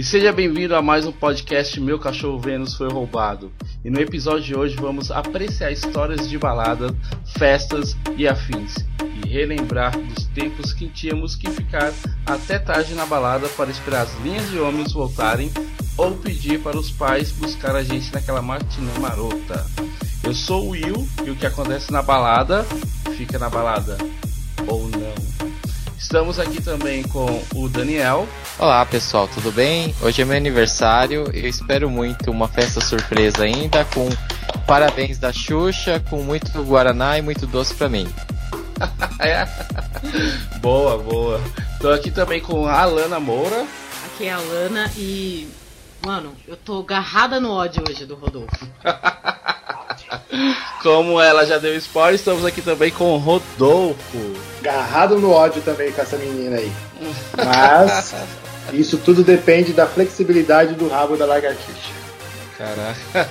E seja bem-vindo a mais um podcast Meu Cachorro Vênus Foi Roubado. E no episódio de hoje vamos apreciar histórias de balada, festas e afins. E relembrar dos tempos que tínhamos que ficar até tarde na balada para esperar as linhas de homens voltarem ou pedir para os pais buscar a gente naquela matinê marota. Eu sou o Will e o que acontece na balada fica na balada ou não. Estamos aqui também com o Daniel. Olá pessoal, tudo bem? Hoje é meu aniversário. Eu espero muito uma festa surpresa ainda, com parabéns da Xuxa, com muito Guaraná e muito doce pra mim. é. Boa, boa. Estou aqui também com a Alana Moura. Aqui é a Alana e. Mano, eu tô agarrada no ódio hoje do Rodolfo. Como ela já deu spoiler, estamos aqui também com o Rodolfo. Agarrado no ódio também com essa menina aí. Mas isso tudo depende da flexibilidade do rabo da lagartixa. Caraca.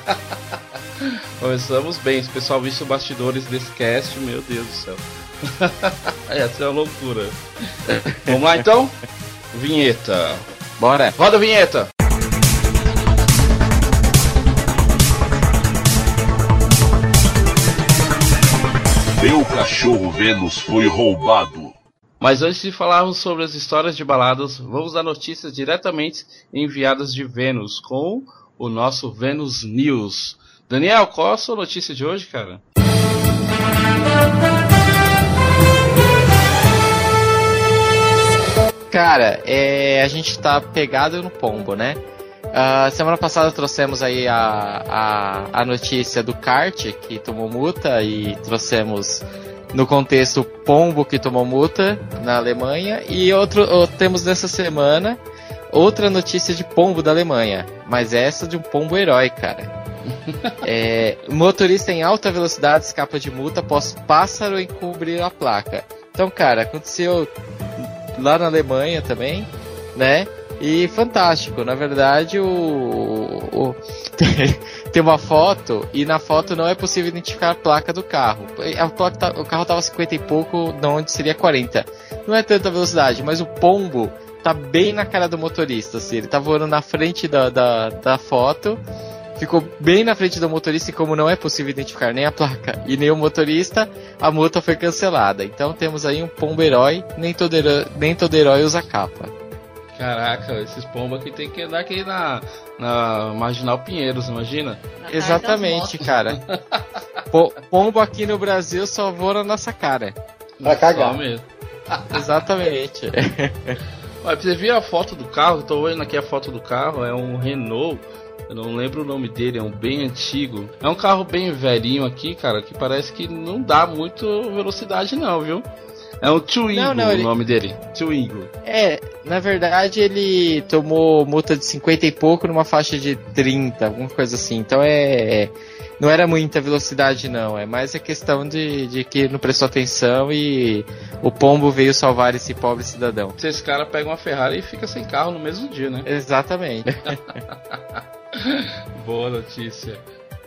Começamos bem. Se o pessoal visse os bastidores desse cast, meu Deus do céu. Essa é uma loucura. Vamos lá então? Vinheta. Bora. Roda a vinheta. Meu cachorro Vênus foi roubado. Mas antes de falarmos sobre as histórias de baladas, vamos dar notícias diretamente enviadas de Vênus com o nosso Vênus News. Daniel, qual a sua notícia de hoje, cara? Cara, é, a gente tá pegado no pombo, né? Uh, semana passada trouxemos aí a, a, a notícia do kart que tomou multa e trouxemos no contexto pombo que tomou multa na Alemanha e outro temos nessa semana outra notícia de pombo da Alemanha, mas essa de um pombo herói, cara. é, motorista em alta velocidade escapa de multa após pássaro encobrir a placa. Então, cara, aconteceu lá na Alemanha também, né? E fantástico, na verdade o, o tem uma foto e na foto não é possível identificar a placa do carro. A placa tá, o carro tava 50 e pouco, de onde seria 40. Não é tanta velocidade, mas o pombo tá bem na cara do motorista, assim, ele tá voando na frente da, da, da foto ficou bem na frente do motorista e como não é possível identificar nem a placa e nem o motorista, a multa foi cancelada. Então temos aí um pombo herói, nem todo herói, nem todo herói usa capa. Caraca, esses pombos aqui tem que andar aqui na, na Marginal Pinheiros, imagina? Na Exatamente, cara. pombo aqui no Brasil só voa na nossa cara. Pra cagar. Só mesmo. Exatamente. Olha, você viu a foto do carro? Tô vendo aqui a foto do carro, é um Renault. Eu não lembro o nome dele, é um bem antigo. É um carro bem velhinho aqui, cara, que parece que não dá muito velocidade não, viu? É um Twingo não, não, ele... o nome dele. Twingo. É, na verdade ele tomou multa de 50 e pouco numa faixa de 30, alguma coisa assim. Então é. é não era muita velocidade, não. É mais a questão de, de que não prestou atenção e o pombo veio salvar esse pobre cidadão. Se esse cara pega uma Ferrari e fica sem carro no mesmo dia, né? Exatamente. Boa notícia.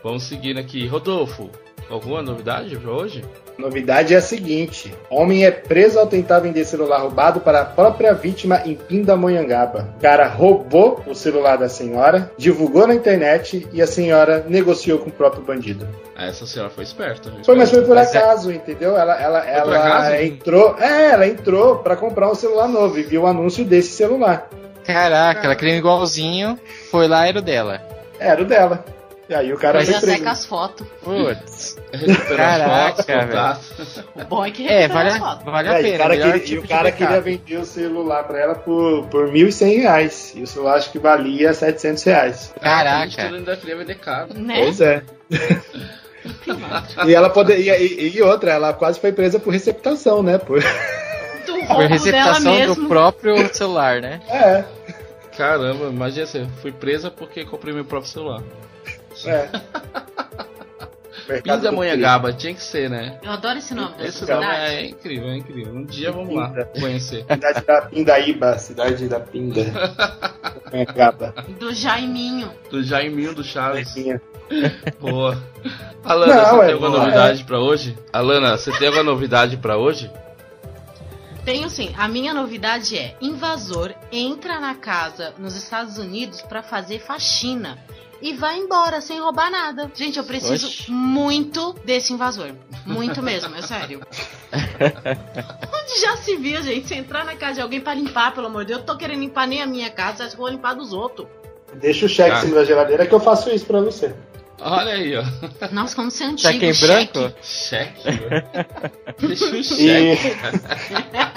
Vamos seguindo aqui. Rodolfo, alguma novidade para hoje? Novidade é a seguinte: homem é preso ao tentar vender celular roubado para a própria vítima em Pindamonhangaba. O cara roubou o celular da senhora, divulgou na internet e a senhora negociou com o próprio bandido. Ah, essa senhora foi esperta. Foi, mas foi por mas é- acaso, é... entendeu? Ela, ela, ela entrou, é, ela entrou para comprar um celular novo e viu o anúncio desse celular. Caraca, ela queria igualzinho, foi lá, era o dela. Era o dela. E aí o cara Mas já seca as fotos. Putz. Caraca, velho. O bom é que é, vale, vale a pena. E o cara, queria, tipo e o cara queria vender o celular pra ela por, por 1.100 reais. E o celular acho que valia 700 reais. Caraca. Ah, ainda queria vender caro. Né? Pois é. e ela poderia. E, e, outra, ela quase foi presa por receptação, né? Por, por receptação do próprio celular, né? É. Caramba, imagina assim, fui presa porque comprei meu próprio celular. É. Pindamonhangaba, tinha que ser, né? Eu adoro esse nome esse cidade. nome é incrível, é incrível. Um dia vamos lá conhecer. Cidade da Pindaíba, cidade da Pinda. Pindamonhangaba. Do Jaiminho. Do Jaiminho do Chaves. Boa. Alana, Não, você é tem alguma novidade é. pra hoje? Alana, você tem alguma novidade pra hoje? Tenho sim. A minha novidade é: invasor entra na casa nos Estados Unidos pra fazer faxina e vai embora sem roubar nada. Gente, eu preciso Oxi. muito desse invasor. Muito mesmo, é sério. Onde já se viu, gente? Se entrar na casa de alguém pra limpar, pelo amor de Deus, eu tô querendo limpar nem a minha casa, acho que eu vou limpar dos outros. Deixa o cheque Tá. em cima da geladeira que eu faço isso pra você. Olha aí, ó. Nossa, como você é antigo. Cheque em branco? Cheque. velho. Deixa o E, cheque.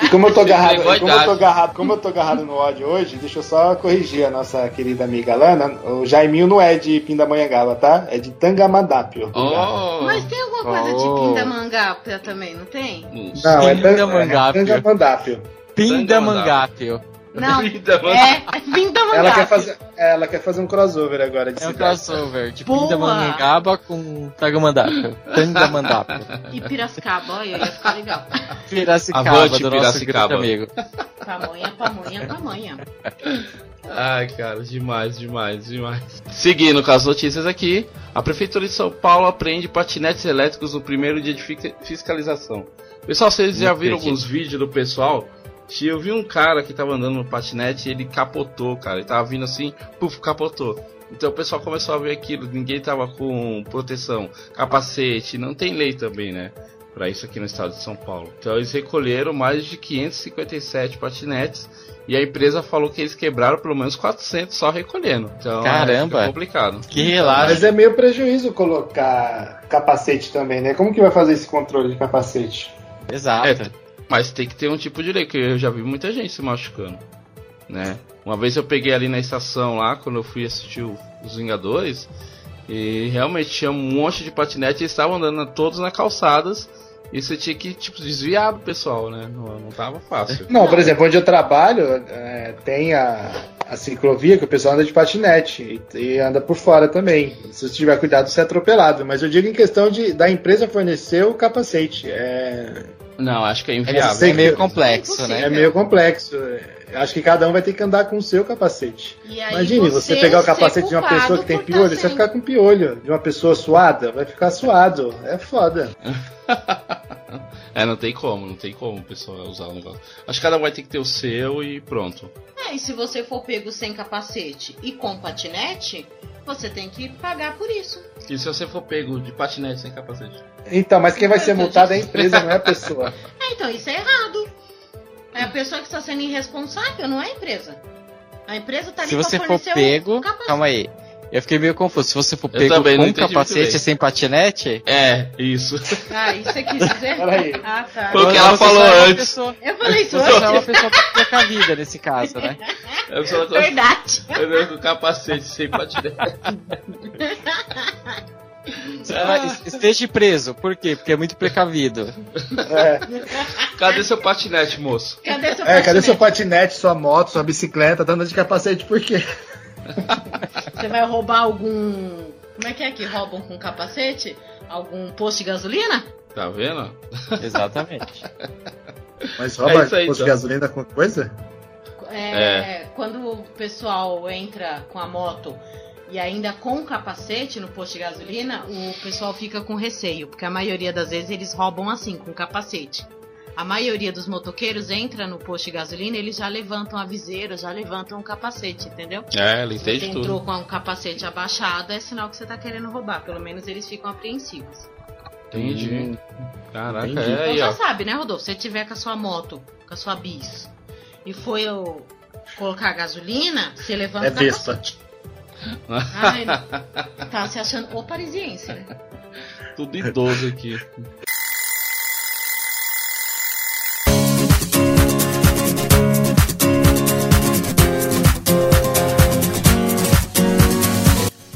e como eu tô agarrado, como eu tô agarrado, como eu tô agarrado no ódio hoje, deixa eu só corrigir a nossa querida amiga Lana. O Jaiminho não é de Pindamonhangaba, tá? É de Tangamandápio. Oh. Mas tem alguma coisa Oh. de pindamangápia também, não tem? Não, é, Pindamangápio. é Tangamandápio. Pindamangápio. Não. Pindamangápio. É, pindamangápia. Ela quer fazer, ela quer fazer um crossover agora de É um crossover de Boa. Pindamonhangaba com Tagamandápio. Tangamandápio. E Piracicaba, olha, ia ficar legal. Piracicaba, Avante, do nosso Piracicaba. grande amigo. Pamonha, pamonha, pamonha. Ai, cara, demais, demais, demais. Seguindo com as notícias aqui, a Prefeitura de São Paulo apreende patinetes elétricos no primeiro dia de fiscalização. Pessoal, vocês já viram alguns vídeos do pessoal? Se Eu vi um cara que tava andando no patinete e ele capotou, cara. Ele tava vindo assim, puf, capotou. Então o pessoal começou a ver aquilo, ninguém tava com proteção, capacete, não tem lei também, né? Pra isso aqui no estado de São Paulo. Então eles recolheram mais de 557 patinetes e a empresa falou que eles quebraram pelo menos 400 só recolhendo. Então Caramba. é complicado. Que relaxa. Mas é meio prejuízo colocar capacete também, né? Como que vai fazer esse controle de capacete? Exato. Mas tem que ter um tipo de lei, que eu já vi muita gente se machucando, né? Uma vez eu peguei ali na estação lá, quando eu fui assistir o- os Vingadores, e realmente tinha um monte de patinete e estavam andando todos na calçadas, e você tinha que, tipo, desviar do pessoal, né? Não, não tava fácil. Não, por exemplo, onde eu trabalho, é, tem a, a ciclovia que o pessoal anda de patinete e, e anda por fora também. Se você tiver cuidado, você é atropelado. Mas eu digo em questão de da empresa fornecer o capacete. É, Não, acho que é É, inviável. é meio complexo, É né? é meio complexo. Acho que cada um vai ter que andar com o seu capacete. Imagine, você, pegar o ser capacete de uma pessoa que tem tá piolho, você vai ficar com piolho. De uma pessoa suada, vai ficar suado. É foda. É, não tem como, não tem como o pessoal usar o negócio. Acho que cada um vai ter que ter o seu e pronto. É, e se você for pego sem capacete e com patinete, você tem que pagar por isso. E se você for pego de patinete sem capacete? Então, mas quem vai ser multado é a empresa, não é a pessoa. É, então isso é errado. É a pessoa que está sendo irresponsável, não é a empresa. A empresa tá ali Se você for pego. capacete. Calma aí. Eu fiquei meio confuso. Se você for Eu pego com capacete sem patinete. É, isso. Ah, isso você quis dizer? Peraí. Ah, tá. Foi o que você ela falou é antes. pessoa- Eu falei isso Você só é uma antes. pessoa precavida nesse caso, né? Tá Verdade. andando com capacete sem patinete. Você fala, "Es- Esteja preso. Por quê? Porque é muito precavido. É, Cadê seu patinete, moço? Cadê seu é, cadê seu patinete? patinete, sua moto, sua bicicleta? Tá andando de capacete por quê? Você vai roubar algum. Como é que é que roubam com capacete? Algum posto de gasolina? Tá vendo? Exatamente. Mas É rouba isso aí, posto de então. gasolina com coisa? É, Quando o pessoal entra com a moto e ainda com capacete no posto de gasolina, o pessoal fica com receio, porque a maioria das vezes eles roubam assim, com capacete. A maioria dos motoqueiros entra no posto de gasolina, eles já levantam a viseira, já levantam o capacete, entendeu? É, ele Se entende você tudo. entrou com um capacete abaixado, é sinal que você tá querendo roubar. Pelo menos eles ficam apreensivos. Entendi. Caraca, Entendi. é Então aí, já ó. sabe, né, Rodolfo? Se você tiver com a sua moto, com a sua bis, e foi eu colocar gasolina, você levanta É o capacete. Ai, tá se achando o parisiense, né? Tudo idoso aqui.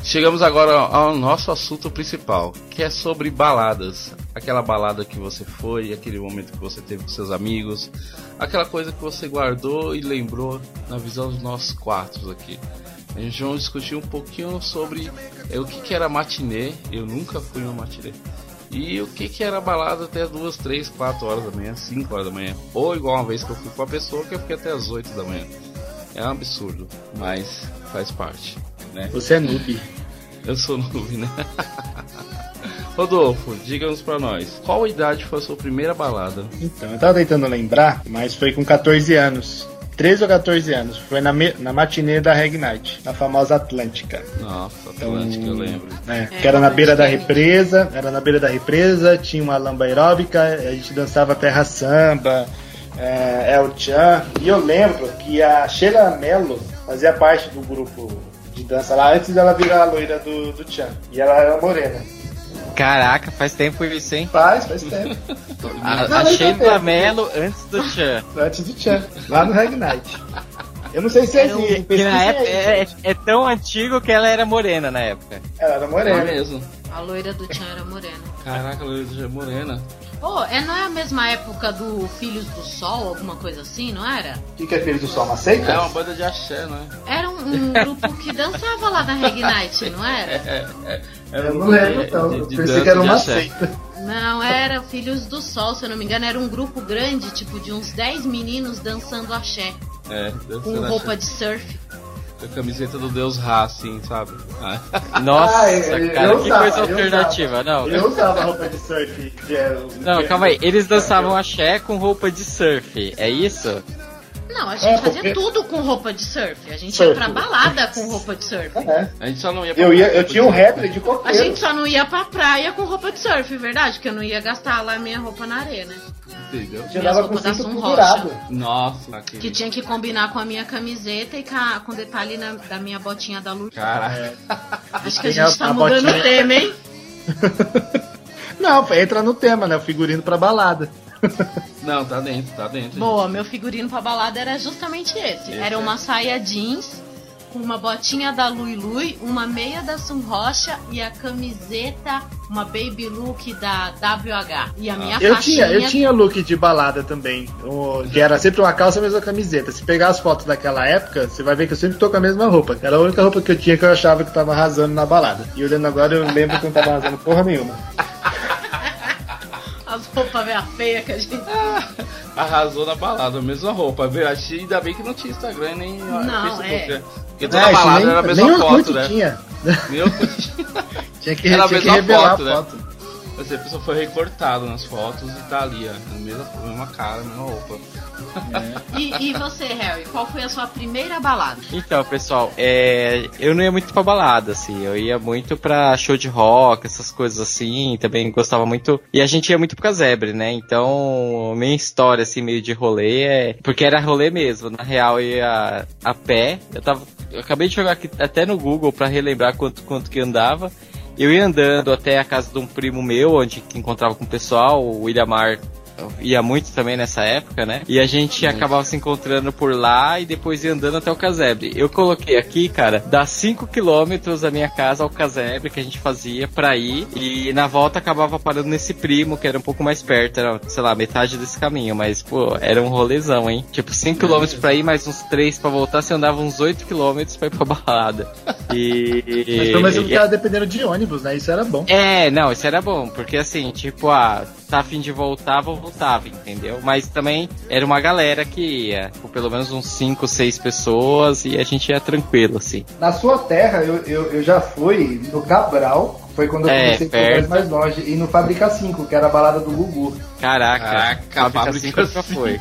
Chegamos agora ao nosso assunto principal, que é sobre baladas. Aquela balada que você foi, aquele momento que você teve com seus amigos, aquela coisa que você guardou e lembrou na visão dos nossos quatro aqui. A gente vai discutir um pouquinho sobre é, o que, que era matinê. Eu nunca fui uma matinê. E o que, que era balada até as duas, três, quatro horas da manhã, 5 horas da manhã. Ou igual uma vez que eu fui com uma pessoa que eu fiquei até as 8 da manhã. É um absurdo, mas faz parte, né? Você é noob. Eu sou noob, né? Rodolfo, diga-nos pra nós, qual idade foi a sua primeira balada? Então, eu tava tentando lembrar, mas foi com 14 anos. 13 ou 14 anos. Foi na, me, na matinê da Reg Night, na famosa Atlântica. Nossa, Atlântica, eu lembro. É, que era na beira da represa, era na beira da represa, tinha uma lamba aeróbica, a gente dançava terra samba, é, El Chan. E eu lembro que a Sheila Mello fazia parte do grupo de dança lá antes dela virar a loira do, do Chan. E ela era morena. Caraca, faz tempo isso, hein? Faz, faz tempo. A, a Sheila Mello antes do Chan. Antes do Chan, lá no Reg Night. Eu não sei se Era um- existe. que na época, aí. é, é tão antigo que ela era morena na época. Ela era É morena. mesmo. A loira do Tchan era morena. Caraca, Luísa é morena. Pô, é, não é a mesma época do Filhos do Sol, alguma coisa assim, não era? O que, que é Filho do Sol? Uma seita? É uma banda de axé, né? Era um, um grupo que dançava lá na Reg Night, não era? É, é, é Eu não lembro, então. de- Eu pensei que era uma seita. Não, era Filhos do Sol, se eu não me engano. Era um grupo grande, tipo de uns 10 meninos dançando axé, É, com dançando roupa axé. de surf. A camiseta do Deus Ra, assim, sabe? Nossa, Ah, cara, que usava, coisa alternativa. Não, Eu usava roupa de surf. Que era, não, calma aí. Eles dançavam axé com roupa de surf, é isso? Não, a gente É, fazia porque- tudo com roupa de surf. A gente Surf. ia pra balada com roupa de surf. É. a gente só não ia pra Eu, ia, eu tinha um réplica de A coqueiro. gente só não ia pra praia com roupa de surf, verdade? Porque eu não ia gastar lá minha roupa na areia, né? Entendeu? Já minhas dava com da cinto Sun. Nossa, Que aquele... tinha que combinar com a minha camiseta e com, a- com detalhe na- da minha botinha da Lu. Caraca. Acho que a gente tá a mudando botinha. o tema, hein? Não, entra no tema, né? O figurino pra balada. Não, tá dentro, tá dentro. Boa, meu figurino pra balada era justamente esse. Esse Era é. uma saia jeans, com uma botinha da Lui Lui, uma meia da Sun Rocha e a camiseta, uma baby look da WH. E a minha Eu faixinha... tinha, eu tinha look de balada também. que era sempre uma calça e a mesma camiseta. Se pegar as fotos daquela época, você vai ver que eu sempre tô com a mesma roupa. Era a única roupa que eu tinha que eu achava que tava arrasando na balada. E olhando agora, eu lembro que não tava arrasando porra nenhuma. As roupas meia feia que a gente... Arrasou na balada, a mesma roupa. viu? Achei- Ainda bem que não tinha Instagram nem Não, Facebook. é. né? Porque toda É, balada nem, era a mesma nem foto, né? tinha. Meu, Tinha que, Era a tinha que mesma revelar foto, a né? Essa pessoa foi recortado nas fotos e tá ali, ó. A mesma, mesma cara, mesma roupa. E, e você, Harry, qual foi a sua primeira balada? Então, pessoal, é, eu não ia muito pra balada, assim, eu ia muito pra show de rock, essas coisas assim, também gostava muito. E a gente ia muito pro casebre, né? Então, minha história, assim, meio de rolê é. Porque era rolê mesmo, na real eu ia a pé. Eu tava. Eu acabei de jogar aqui até no Google pra relembrar quanto, quanto que andava. Eu ia andando até a casa de um primo meu, onde encontrava com o pessoal, o Williamar ia muito também nessa época, né? E a gente acabava se encontrando por lá e depois ia andando até o casebre. Eu coloquei aqui, cara, dá 5 quilômetros da minha casa ao casebre que a gente fazia pra ir. E na volta acabava parando nesse primo, que era um pouco mais perto, era, sei lá, metade desse caminho. Mas, pô, era um rolezão, hein? Tipo, 5 quilômetros pra ir, mais uns 3 pra voltar, você andava uns 8 quilômetros pra ir pra balada. E. Mas pelo menos eu e- ficava dependendo de ônibus, né? Isso era bom. é, não, isso era bom, porque assim, tipo, ah, tá a fim de voltar, voltava, entendeu? Mas também era uma galera que ia, com pelo menos uns 5, 6 pessoas, e a gente ia tranquilo, assim. Na sua terra, eu, eu, eu já fui no Cabral, foi quando eu É, comecei a perto. ir mais longe, e no Fabrica 5, que era a balada do Gugu. Caraca, Caraca, fábrica fábrica 5 nunca foi.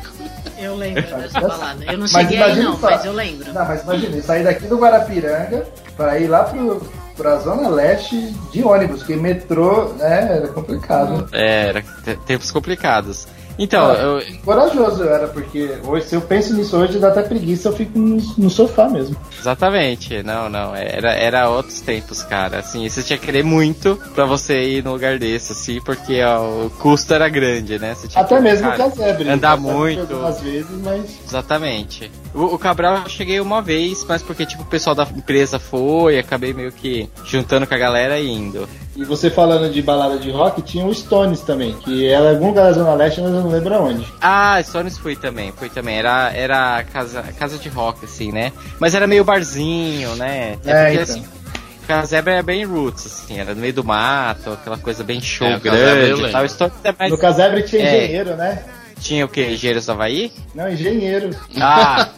Eu lembro dessa balada. Eu não Mas cheguei aí não, mas eu lembro. Não, mas imagina, saí daqui do Guarapiranga pra ir lá pro, pra Zona Leste de ônibus, porque metrô, né, era complicado. É, era te- tempos complicados. Então, Ah. eu, Corajoso eu era, porque hoje, se eu penso nisso hoje, dá até preguiça, eu fico no, no sofá mesmo. exatamente, não, não, era, era outros tempos, cara, assim, você tinha que querer muito pra você ir num lugar desse, assim, porque ó, o custo era grande, né? Você tinha Até que, mesmo o cara, casebre. andar casebre muito. Algumas vezes, mas Exatamente. O, o Cabral eu cheguei uma vez, mas porque tipo o pessoal da empresa foi, acabei meio que juntando com a galera e indo. E você falando de balada de rock, tinha o Stones também, que era em algum lugar da Zona Leste, mas eu não lembro aonde. Ah, Stones fui também, fui também. Era, era casa, casa de rock, assim, né? Mas era meio barzinho, né? É, porque então. assim, Casebra é bem roots, assim, era no meio do mato, aquela coisa bem show É, o Casebre eu grande tal. Stones é mais. No casebre tinha É. engenheiro, né? Tinha o que? Engenheiros do Havaí? Não, engenheiro. Ah!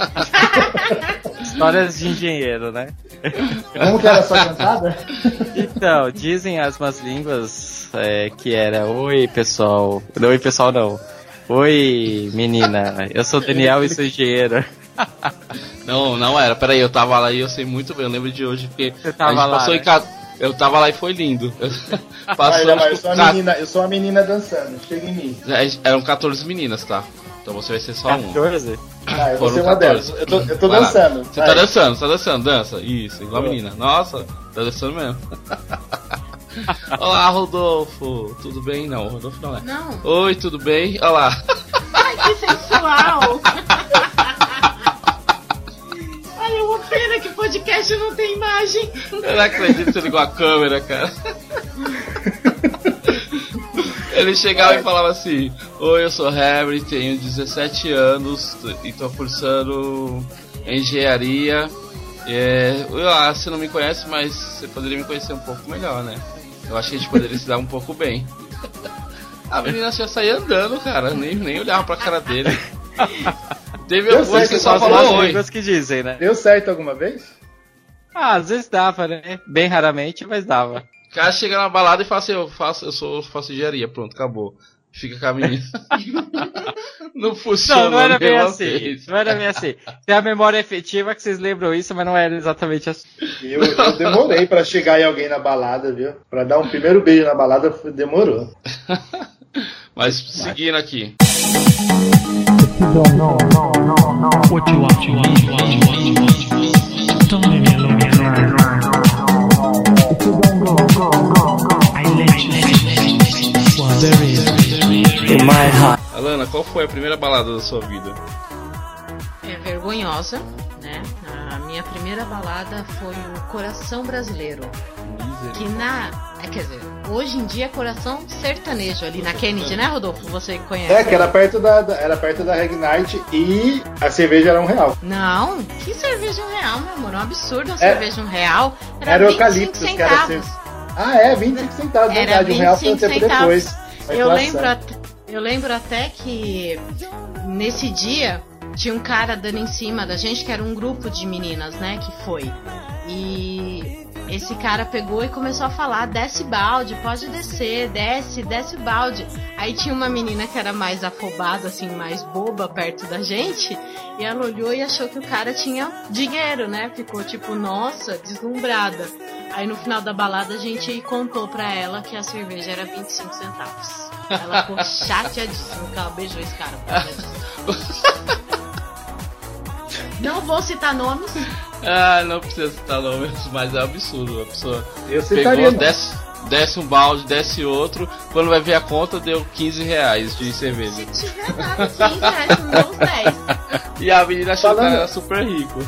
Histórias de engenheiro, né? Como que era a sua cantada? Então, dizem as más línguas é, que era Oi, pessoal. Não, oi, pessoal, não. Oi, menina. Eu sou Daniel e sou engenheiro. Não, não era. Peraí, eu tava lá e eu sei muito bem. Eu lembro de hoje porque Você tava a gente lá, passou né? em casa. Eu tava lá e foi lindo. Passamos eu por sou a menina, eu sou a menina dançando. Chega em mim. É, Eram 14 meninas, tá? Então você vai ser só um. 14? Ah, eu vou Foram ser uma 14. delas. Eu tô, eu tô dançando. Você tá dançando, tá dançando, dança. Isso, igual a menina. Nossa, tá dançando mesmo. Olá, Rodolfo. Tudo bem? Não, Rodolfo não é. Não. Oi, tudo bem? Olá. Ai, que sensual! pena que podcast não tem imagem. Eu não acredito que você ligou a câmera, cara. Ele chegava e falava assim: Oi, eu sou Harry, tenho 17 anos e tô cursando engenharia. É, eu, ah, você não me conhece, mas você poderia me conhecer um pouco melhor, né? Eu acho que a gente poderia se dar um pouco bem. A menina já saía andando, cara, nem, nem olhava pra cara dele. Teve algumas que só falou as oi. línguas que dizem, né? Deu certo alguma vez? Ah, às vezes dava, né? Bem raramente, mas dava. O cara chega na balada e fala assim, eu faço, eu sou, faço engenharia, pronto, acabou. Fica com a menina. não funciona. Não, não era bem assim. vez. Não era bem assim. Tem a memória efetiva que vocês lembram isso, mas não era exatamente assim. Eu, eu demorei pra chegar em alguém na balada, viu? Pra dar um primeiro beijo na balada, demorou. Mas seguindo aqui. What you want, you want, you want, you want, you want, you want. Don't leave me alone, me alone. I let you wander in. In my heart. Alana, qual foi a primeira balada da sua vida? É vergonhosa, minha primeira balada foi o Coração Brasileiro. Que na. É, quer dizer, hoje em dia é coração sertanejo ali na Kennedy, né, Rodolfo? Você conhece? É, que era perto da, da- era perto da Reg Night e a cerveja era um real. Não, que cerveja um real, meu amor? É um absurdo uma É. cerveja um real. Era, Era 25 eucaliptus, que era centavos. Ah, é, 25 centavos, Era verdade. Um real foi um 25 tempo centavos. depois. Eu lembro, até, eu lembro até que nesse dia tinha um cara dando em cima da gente, que era um grupo de meninas, né, que foi. E esse cara pegou e começou a falar: desce balde, pode descer, desce, desce o balde. Aí tinha uma menina que era mais afobada, assim, mais boba perto da gente, e ela olhou e achou que o cara tinha dinheiro, né? Ficou tipo, nossa, deslumbrada. Aí no final da balada a gente contou pra ela que a cerveja era 25 centavos. Ela ficou chateadíssima que ela beijou esse cara. por causa disso. Não vou citar nomes. Ah, não precisa citar nomes, mas é um absurdo. A pessoa Eu pegou, desce, desce um balde, desce outro. Quando vai ver a conta, deu 15 reais de cerveja. Se tiver dado 15 reais, não deu uns 10. E a menina achou que Falando- era super rico.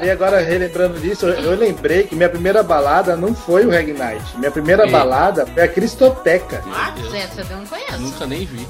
E agora, relembrando disso, eu, eu lembrei que minha primeira balada não foi o Reg Night. Minha primeira E? balada foi a Cristoteca. Ah, essa eu não conheço. Nunca nem vi.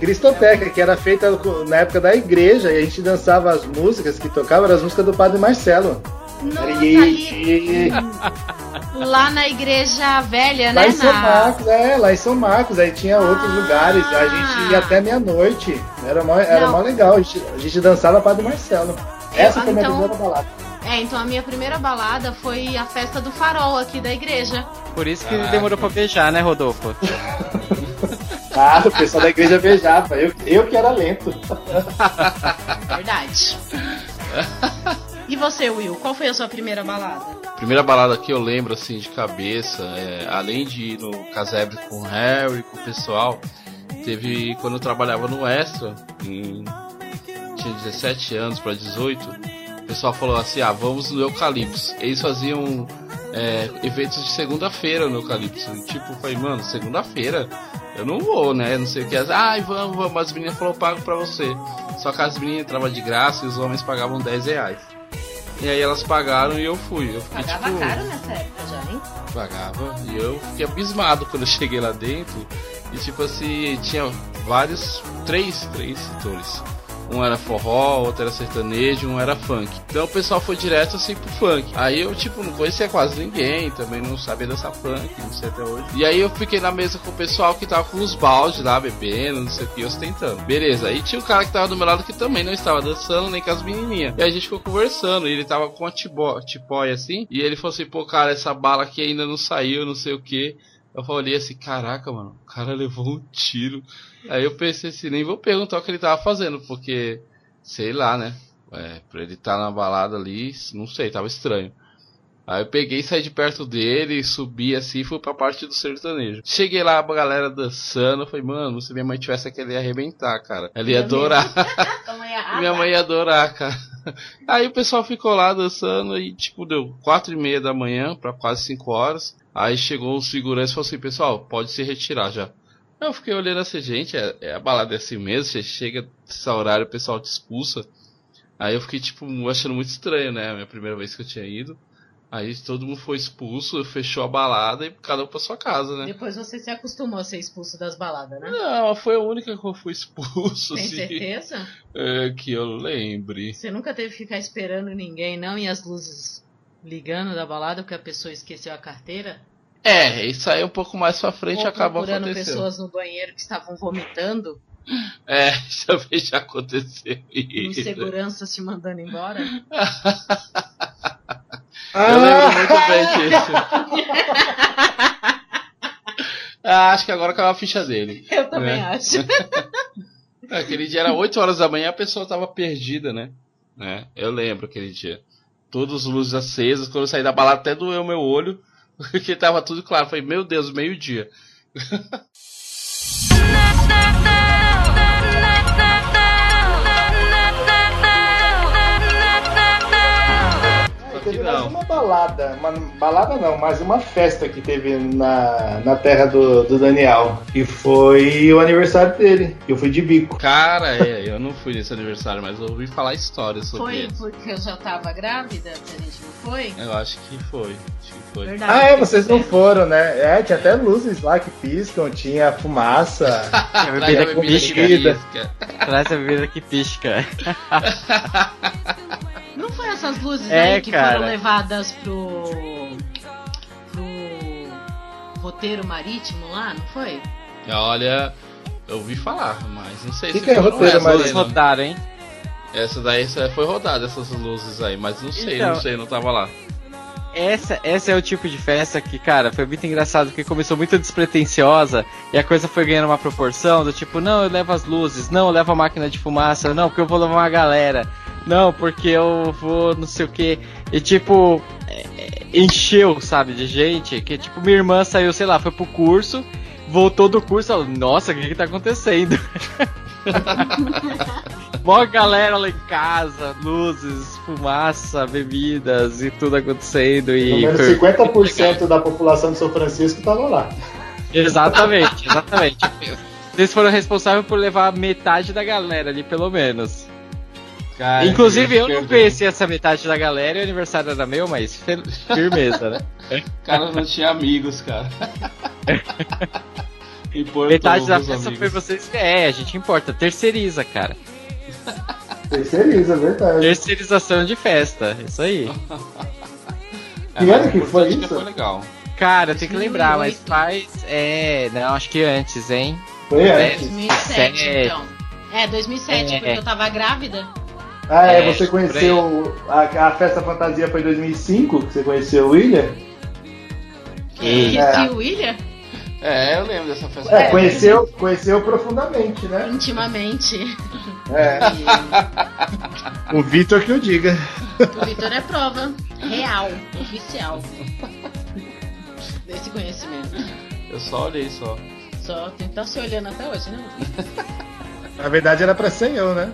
Cristoteca, que era feita na época da igreja, e a gente dançava as músicas que tocavam, eram as músicas do Padre Marcelo. Nossa, ali, lá na igreja velha, Lá né? em São Na... Marcos, é, lá em São Marcos, aí tinha outros Ah. lugares, a gente ia até meia-noite, era mó, era Não. mó legal, a gente, a gente dançava Padre Marcelo. Essa Ah, foi a minha então- primeira balada. É, então a minha primeira balada foi a festa do farol aqui da igreja. Por isso que Caraca. demorou pra beijar, né, Rodolfo? Ah, o pessoal da igreja beijava, eu, eu que era lento. Verdade. E você, Will? Qual foi a sua primeira balada? Primeira balada que eu lembro, assim, de cabeça, é, além de ir no casebre com o Harry, com o pessoal, teve quando eu trabalhava no Extra, em, tinha 17 anos para 18, o pessoal falou assim, ah, vamos no Eucaliptus. Eles faziam é, eventos de segunda-feira no Eucaliptus. E, tipo, eu falei, mano, segunda-feira? Eu não vou, né? Não sei o que. Ai, vamos, vamos. As meninas falaram, eu pago pra você. Só que as meninas entravam de graça e os homens pagavam 10 reais. E aí elas pagaram e eu fui. Eu fiquei Pagava tipo. caro nessa época já, hein? Pagava. E eu fiquei abismado quando eu cheguei lá dentro. E tipo assim, tinha vários. Três, três setores. Um era forró, outro era sertanejo, um era funk. Então o pessoal foi direto assim pro funk. Aí eu, tipo, não conhecia quase ninguém, também não sabia dançar funk, não sei até hoje. E aí eu fiquei na mesa com o pessoal que tava com os baldes lá, bebendo, não sei o que, ostentando. Beleza, aí tinha um cara que tava do meu lado que também não estava dançando, nem com as menininhas. E a gente ficou conversando, e ele tava com uma tipóia assim, e ele falou assim, pô, cara, essa bala aqui ainda não saiu, não sei o que. Eu falei assim, caraca, mano, o cara levou um tiro. Aí eu pensei assim, nem vou perguntar o que ele tava fazendo, porque, sei lá, né? É, pra ele estar tá na balada ali, não sei, tava estranho. Aí eu peguei, saí de perto dele, subi assim e fui pra parte do sertanejo. Cheguei lá, a galera dançando, eu falei, mano, se minha mãe tivesse aqui, ela ia arrebentar, cara. Ela ia adorar. minha mãe ia adorar, cara. Aí o pessoal ficou lá dançando e, tipo, deu quatro e meia da manhã para quase cinco horas. Aí chegou o segurança e falou assim, pessoal, pode se retirar já. Eu fiquei olhando assim, gente, é, é a balada é assim mesmo, você chega nesse horário, o pessoal te expulsa. Aí eu fiquei, tipo, achando muito estranho, né? A minha primeira vez que eu tinha ido. Aí todo mundo foi expulso, fechou a balada e cada um pra sua casa, né? Depois você se acostumou a ser expulso das baladas, né? Não, foi a única que eu fui expulso. Tem assim, certeza? É, que eu lembre. Você nunca teve que ficar esperando ninguém, não? E as luzes ligando da balada porque a pessoa esqueceu a carteira? É, isso aí um pouco mais pra frente Ou acabou procurando acontecendo. pessoas no banheiro que estavam vomitando É, também já aconteceu e isso. segurança te mandando embora? Eu lembro muito bem disso. Ah, acho que agora caiu a ficha dele. Eu também É. acho. Aquele dia era 8 horas da manhã, a pessoa tava perdida, né? né? Eu lembro aquele dia. Todas as luzes acesas, quando eu saí da balada até doeu meu olho, porque tava tudo claro. Falei, meu Deus, meio-dia. Teve Não. mais uma balada, uma balada não, mas uma festa que teve na, na terra do, do Daniel. E foi o aniversário dele. Eu fui de bico. Cara, é, eu não fui nesse aniversário, mas eu ouvi falar histórias sobre Foi ele. porque eu já tava grávida a gente não foi? Eu acho que foi. Acho que foi. Verdade. Ah, é, vocês não foram, né? É, tinha até luzes lá que piscam, tinha fumaça. A Traga bebida bebida que pisca. Traz a bebida que pisca. Não foi essas luzes É, aí que cara. foram levadas pro. pro roteiro marítimo lá, não foi? Olha, eu ouvi falar, mas não sei Que se que é foram roteiro marítimo? rodaram, hein? Essa daí essa foi rodada, essas luzes aí, mas não sei, Então. não sei, não tava lá. Essa, essa é o tipo de festa que, cara, foi muito engraçado, que começou muito despretensiosa e a coisa foi ganhando uma proporção do tipo, não, eu levo as luzes, não, eu levo a máquina de fumaça, não, porque eu vou levar uma galera, não, porque eu vou não sei o que. E tipo, é, encheu, sabe, de gente, que tipo, minha irmã saiu, sei lá, foi pro curso, voltou do curso, falou, nossa, o que que tá acontecendo? Mó galera lá em casa, luzes, fumaça, bebidas e tudo acontecendo. E foi- 50% da população de São Francisco tava lá. Exatamente, exatamente. Vocês foram responsáveis por levar metade da galera ali, pelo menos. Cara, Inclusive, eu não conheci essa metade da galera e o aniversário era meu, mas firmeza, né? O cara não tinha amigos, cara. Importou metade da festa amigos. foi vocês. É, a gente importa, terceiriza, cara. Terceiriza, é verdade. Terceirização de festa, isso aí. É, Que ano mas que foi é isso? foi legal. Cara, tem que lembrar, mas 2008. faz. É, não, acho que antes, hein? Foi É. antes. 2007, Sete. então. É, 2007, É. porque eu tava grávida. Ah, é, É, você conheceu a, a festa fantasia foi em 2005, que você conheceu o William? Que- É. o William, É, eu lembro dessa festa. É, conheceu, conheceu profundamente, né? intimamente. É. O Vitor que eu diga. O Vitor é prova real, oficial. Desse conhecimento. Eu só olhei só. Só tem que estar se olhando até hoje, né? Na verdade era pra ser eu, né?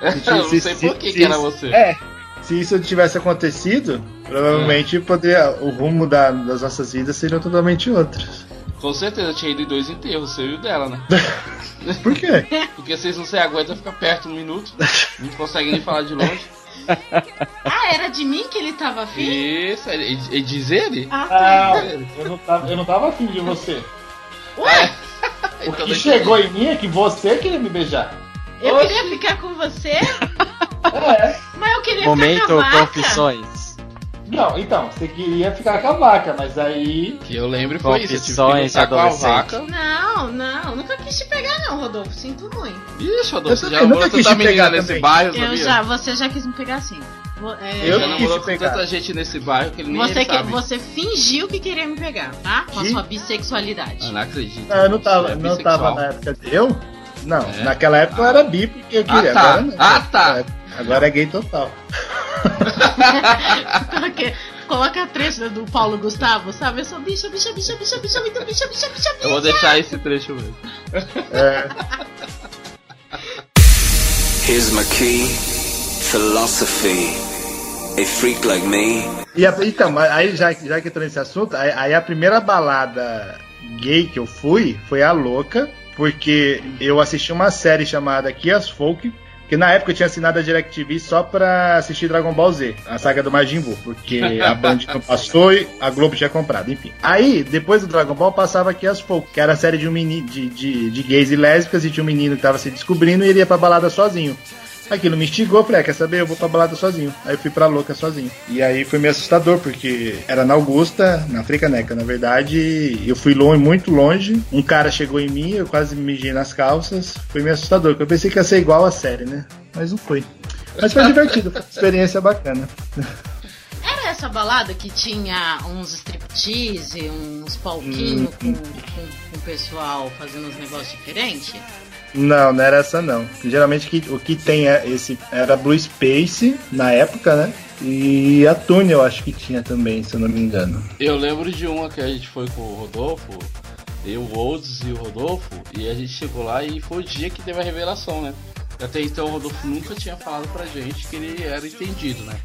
eu não sei por que, que era você. É. Se isso tivesse acontecido, provavelmente poderia, o rumo da- das nossas vidas seriam totalmente outros. Com certeza, eu tinha ido em dois enterros, seu e o dela, né? Por quê? Porque vocês não se aguentam ficar perto um minuto, não conseguem nem falar de longe. Ah, era de mim que ele tava afim? Isso, e, e diz ele? Ah, tá. eu não tava, eu não tava afim de você. Ué, O Então que chegou em mim é que você queria me beijar. Eu Oxi. queria ficar com você, É. mas eu queria Momento ficar com a vaca. confissões. Não, então, você queria ficar com a vaca, mas aí. Que eu lembro foi isso. Eu tive que Confissões lutar com a adolescente. vaca. Não, não, nunca quis te pegar não, Rodolfo. Sinto muito. Ixi, Eu Rodolfo, você já também nunca namorou quis tanta te menina pegar nesse também. bairro, Eu sabia? já, você já quis me pegar sim. Vo- é, Eu já não quis namorou te com pegar. tanta gente nesse bairro que ele nem você, ele que, sabe. você fingiu que queria me pegar, tá? Com a Que? sua bissexualidade. Ah, não acredito. Ah, eu não tava, é não bissexual. tava na época. Eu? Não, É? naquela época eu era bi porque eu Ah, queria. tá. Agora não. Ah, tá. É, Agora é gay total. Coloque- Coloca a trecha do Paulo Gustavo, sabe? Eu sou bicha, bicha, bicha, bicha, bicha, muito bicha, bicha, bicha, Eu vou deixar esse trecho mesmo. É, Here's my key, philosophy. A freak like me E a- então, mas aí já, já que entrou nesse assunto, aí, aí a primeira balada gay que eu fui foi a louca, porque eu assisti uma série chamada Kias Folk, que na época eu tinha assinado a DirecTV só pra assistir Dragon Ball Z, a saga do Majin Buu, porque a Band não passou e a Globo tinha comprado, enfim. Aí, depois do Dragon Ball, passava Kias Folk, que era a série de, um meni, de, de, de gays e lésbicas, e tinha um menino que tava se descobrindo e ele ia pra balada sozinho. Aquilo me instigou, falei, ah, quer saber? Eu vou pra balada sozinho. Aí eu fui pra louca sozinho. E aí foi meio assustador, porque era na Augusta, na Fricaneca, na verdade. Eu fui longe, muito longe. Um cara chegou em mim, eu quase me mijei nas calças. Foi meio assustador, porque eu pensei que ia ser igual a série, né? Mas não foi. Mas foi divertido, foi uma experiência bacana. Era essa balada que tinha uns striptease, uns palquinhos com, com, com o pessoal fazendo uns negócios diferentes? Não, não era essa não. Geralmente o que tem é esse era Blue Space na época, né? E a Tune eu acho que tinha também, se eu não me engano. Eu lembro de uma que a gente foi com o Rodolfo, eu, o Olds e o Rodolfo, e a gente chegou lá e foi o dia que teve a revelação, né? Até então o Rodolfo nunca tinha falado pra gente que ele era entendido, né?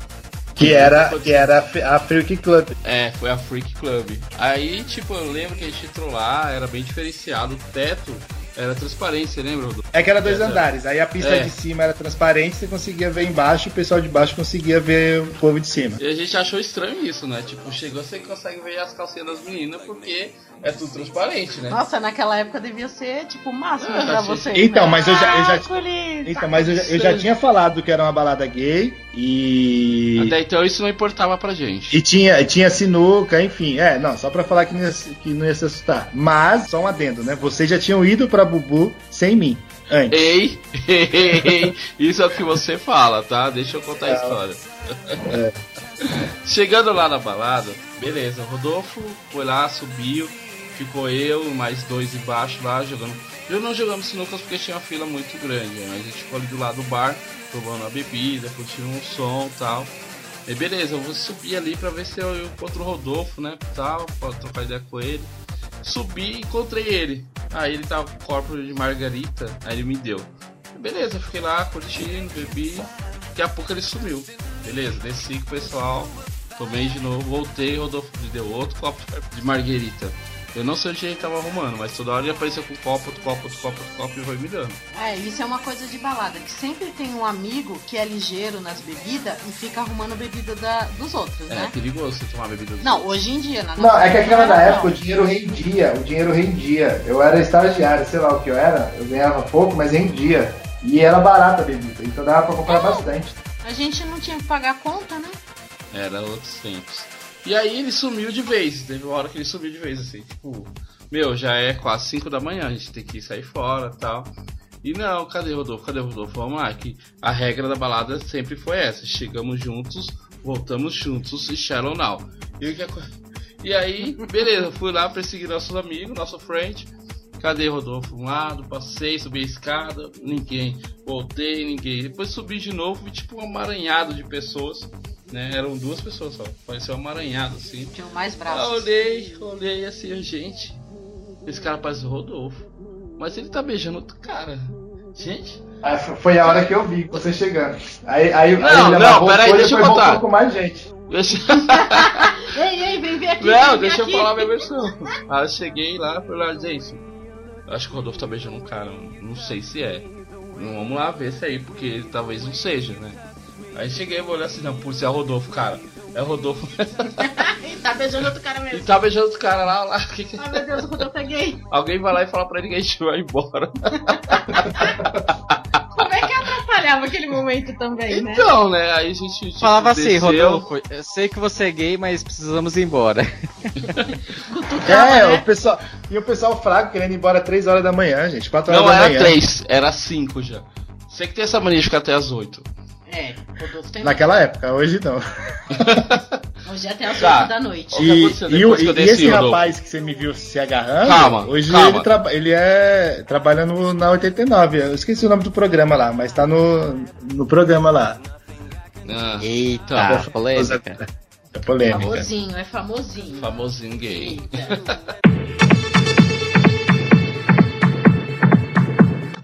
Que era, que era a Freak Club. É, foi a Freak Club. Aí, tipo, eu lembro que a gente entrou lá, era bem diferenciado, o teto era transparente, você lembra? É que era dois É, andares. Aí a pista é. de cima era transparente, você conseguia ver embaixo e o pessoal de baixo conseguia ver o povo de cima. E a gente achou estranho isso, né? Tipo, chegou, você consegue ver as calcinhas das meninas porque é tudo transparente, né? Nossa, naquela época devia ser tipo o máximo Ah, pra achei- você. Então, né? mas eu já- eu já- Ah. Então, mas eu já, eu já tinha falado que era uma balada gay e. Até então isso não importava pra gente. E tinha, tinha sinuca, enfim. É, não, só pra falar que não, ia, se- que não ia se assustar. Mas, só um adendo, né? Vocês já tinham ido pra Bubu sem mim. Antes. Ei, ei, ei, isso é o que você fala, tá? Deixa eu contar a É. história. Chegando lá na balada, beleza, Rodolfo foi lá, subiu, ficou eu, mais dois embaixo lá jogando. Eu não jogamos sinucas porque tinha uma fila muito grande, né? mas a gente ficou ali do lado do bar, tomando a bebida, curtindo um som e tal. E beleza, eu vou subir ali pra ver se eu encontro o Rodolfo, né? Tal, pra trocar ideia com ele. Subi encontrei ele. Aí ele tava com corpo de margarita, aí ele me deu. Beleza, fiquei lá curtindo, bebi. Daqui a pouco ele sumiu. Beleza, desci com o pessoal, tomei de novo, voltei, Rodolfo me deu outro copo de margarita. Eu não sei onde ele tava arrumando, mas toda hora ele aparecia com copo, outro copo, outro copo, outro copo e foi me dando. É, isso é uma coisa de balada, que sempre tem um amigo que é ligeiro nas bebidas e fica arrumando bebida da, dos outros, É né? perigoso você tomar bebida dos Não, outros. hoje em dia, na Não, é que aquela época, da não. época o dinheiro rendia, o dinheiro rendia. Eu era estagiário, sei lá o que eu era, eu ganhava pouco, mas rendia. E era barata a bebida, então dava pra comprar bastante. A gente não tinha que pagar a conta, né? Era outros tempos. E aí ele sumiu de vez. Teve uma hora que ele sumiu de vez, assim, tipo, meu, já é quase 5 da manhã, a gente tem que sair fora tal. E não, cadê o Rodolfo? Cadê o Rodolfo? Vamos lá, que a regra da balada sempre foi essa. Chegamos juntos, voltamos juntos e Shallow Now. E, que e aí, beleza, fui lá perseguir nossos amigos, nosso friend. Cadê Rodolfo? Um lado, passei, subi a escada, ninguém. Voltei, ninguém. Depois subi de novo e tipo um amaranhado de pessoas. Né? Eram duas pessoas só. Parecia um amaranhado assim. Tinha mais Eu braços. olhei, olhei assim, gente. Esse cara parece o Rodolfo. Mas ele tá beijando outro cara. Gente. Aí f- foi a hora que eu vi você chegando. Aí, aí, Não, aí ele não, peraí, deixa eu contar. com mais gente. Deixa... Ei, ei, vem ver aqui. Não, vem deixa eu aqui. falar a minha versão. Aí eu cheguei lá e falei, ah, gente, eu acho que o Rodolfo tá beijando um cara, não sei se é. Vamos lá ver se é aí, porque talvez não seja, né? Aí cheguei e vou olhar assim, não, por se é o Rodolfo, cara. É o Rodolfo. Ih, tá beijando outro cara e mesmo. tá beijando os caras lá, lá. Que que- Ai, meu Deus, o Rodolfo é gay. Alguém vai lá e fala pra ele que a gente vai embora. Como acompanhava aquele momento também, né? Então, né? Aí a gente. tipo, Falava assim, desceu. Rodolfo, eu sei que você é gay, mas precisamos ir embora. Cutucava, É, né? o pessoal. E o pessoal fraco querendo ir embora 3 horas da manhã, gente. 4 horas Não da era manhã. três, era cinco já. Você que tem essa mania de ficar até as oito. É, Rodolfo tem Naquela época, hoje não. Hoje é até as Tá. 8 da noite. E, e, e desci, esse Rodolfo? rapaz que você me viu se agarrando, Calma, hoje calma. Ele, traba- ele é trabalha no, na 89. Eu esqueci o nome do programa lá, mas tá no, no programa lá. Ah, Eita, polêmica. É polêmica. Famosinho, é famosinho. famosinho gay.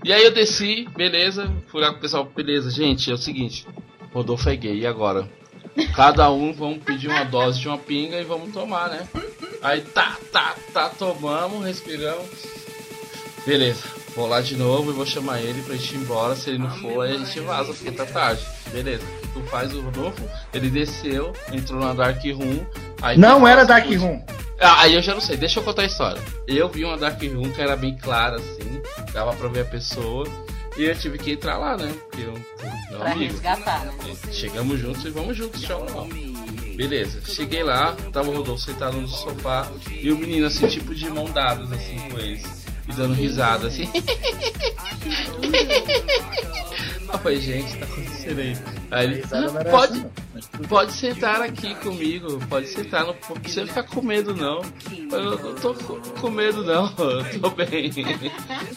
E aí eu desci, beleza. Fui lá com o pessoal, beleza, gente, é o seguinte. Rodolfo é gay, e agora? Cada um vamos pedir uma dose de uma pinga e vamos tomar, né? Aí tá, tá, tá, tomamos, respiramos. Beleza, vou lá de novo e vou chamar ele pra gente ir embora. Se ele não for, aí a gente vaza, porque tá tarde. Beleza, o que tu faz o Rodolfo? Ele desceu, entrou na Dark Room. Aí Não tu era Dark. Room. Ah, aí eu já não sei, deixa eu contar a história. Eu vi uma Dark Room que era bem clara, assim, dava pra ver a pessoa. E eu tive que entrar lá, né? Porque eu, meu Pra amigo. resgatar, né? Chegamos juntos e vamos juntos, tchau, não. Beleza, cheguei lá, tava o Rodolfo sentado no sofá e o menino assim, tipo de mão dadas assim com eles. E dando risada assim. Eu falei, gente, tá acontecendo aí. Aí ele, "Ah, pode. Pode sentar aqui comigo, pode sentar, não precisa ficar com medo não. Eu não tô com medo não, eu tô bem.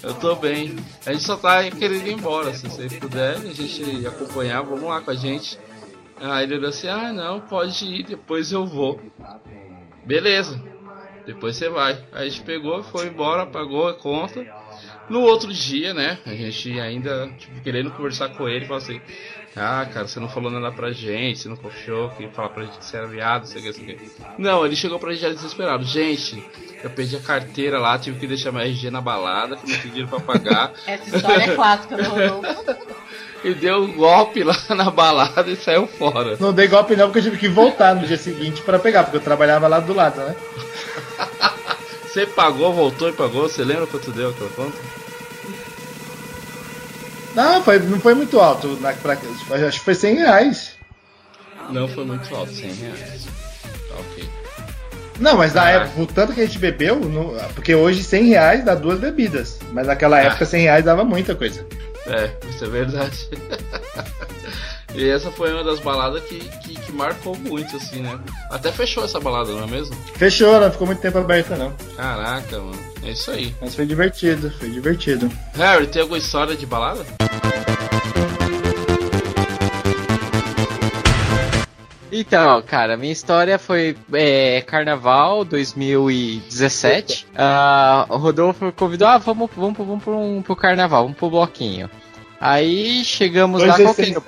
Eu tô bem. A gente só tá querendo ir embora, se você puder, a gente acompanhar, vamos lá com a gente. Aí ele olhou assim, ah não, pode ir, depois eu vou. Beleza, depois você vai. Aí a gente pegou, foi embora, pagou a conta. No outro dia, né, a gente ainda, tipo, querendo conversar com ele, falou assim, ah, cara, você não falou nada pra gente, você não confiou, que ia falar pra gente que você era viado, sei o que, sei o que. Não, ele chegou pra gente já desesperado. Gente, eu perdi a carteira lá, tive que deixar meu RG na balada, que me pediram pra pagar. Essa história é clássica do Rodolfo. e deu um golpe lá na balada e saiu fora. Não dei golpe não, porque eu tive que voltar no dia seguinte pra pegar, porque eu trabalhava lá do lado, né? Você pagou, voltou e pagou, você lembra quanto deu aquela conta? Não, foi, não foi muito alto. Na, pra, acho que foi 100 reais. Não foi muito alto, 100 reais. Tá ok. Não, mas na Ah. época, o tanto que a gente bebeu, não- porque hoje 100 reais dá duas bebidas. Mas naquela Ah. época 100 reais dava muita coisa. É, isso é verdade. e essa foi uma das baladas que, que, que marcou muito, assim, né? Até fechou essa balada, não é mesmo? Fechou, não ficou muito tempo aberta não. Caraca, mano. É isso aí. Mas foi divertido, foi divertido. Harry, tem alguma história de balada? Então, cara, minha história foi é, Carnaval 2017. Ah, o Rodolfo convidou, ah, vamos, vamos, vamos pro, um, pro Carnaval, vamos pro bloquinho. Aí chegamos lá, qual que, 2,60.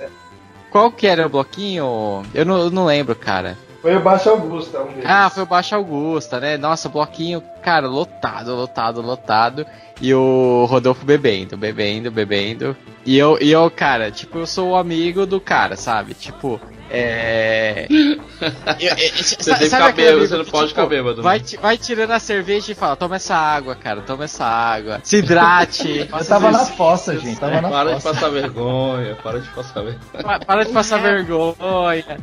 Qual que era o bloquinho? Eu não, eu não lembro, cara. Foi o Baixo Augusta, um deles. Ah, foi o Baixa Augusta, né? Nossa, bloquinho, cara, lotado, lotado, lotado. E o Rodolfo bebendo, bebendo, bebendo. E eu, e eu, cara, tipo, eu sou o amigo do cara, sabe? Tipo, é. Você tem que ficar bêbado, você não pode ficar bêbado. Vai, né? vai tirando a cerveja e fala: toma essa água, cara, toma essa água. Se hidrate. Eu tava na fossa, gente. Tava na Para de fossa. passar vergonha, para de passar vergonha. Pa- Para de passar vergonha.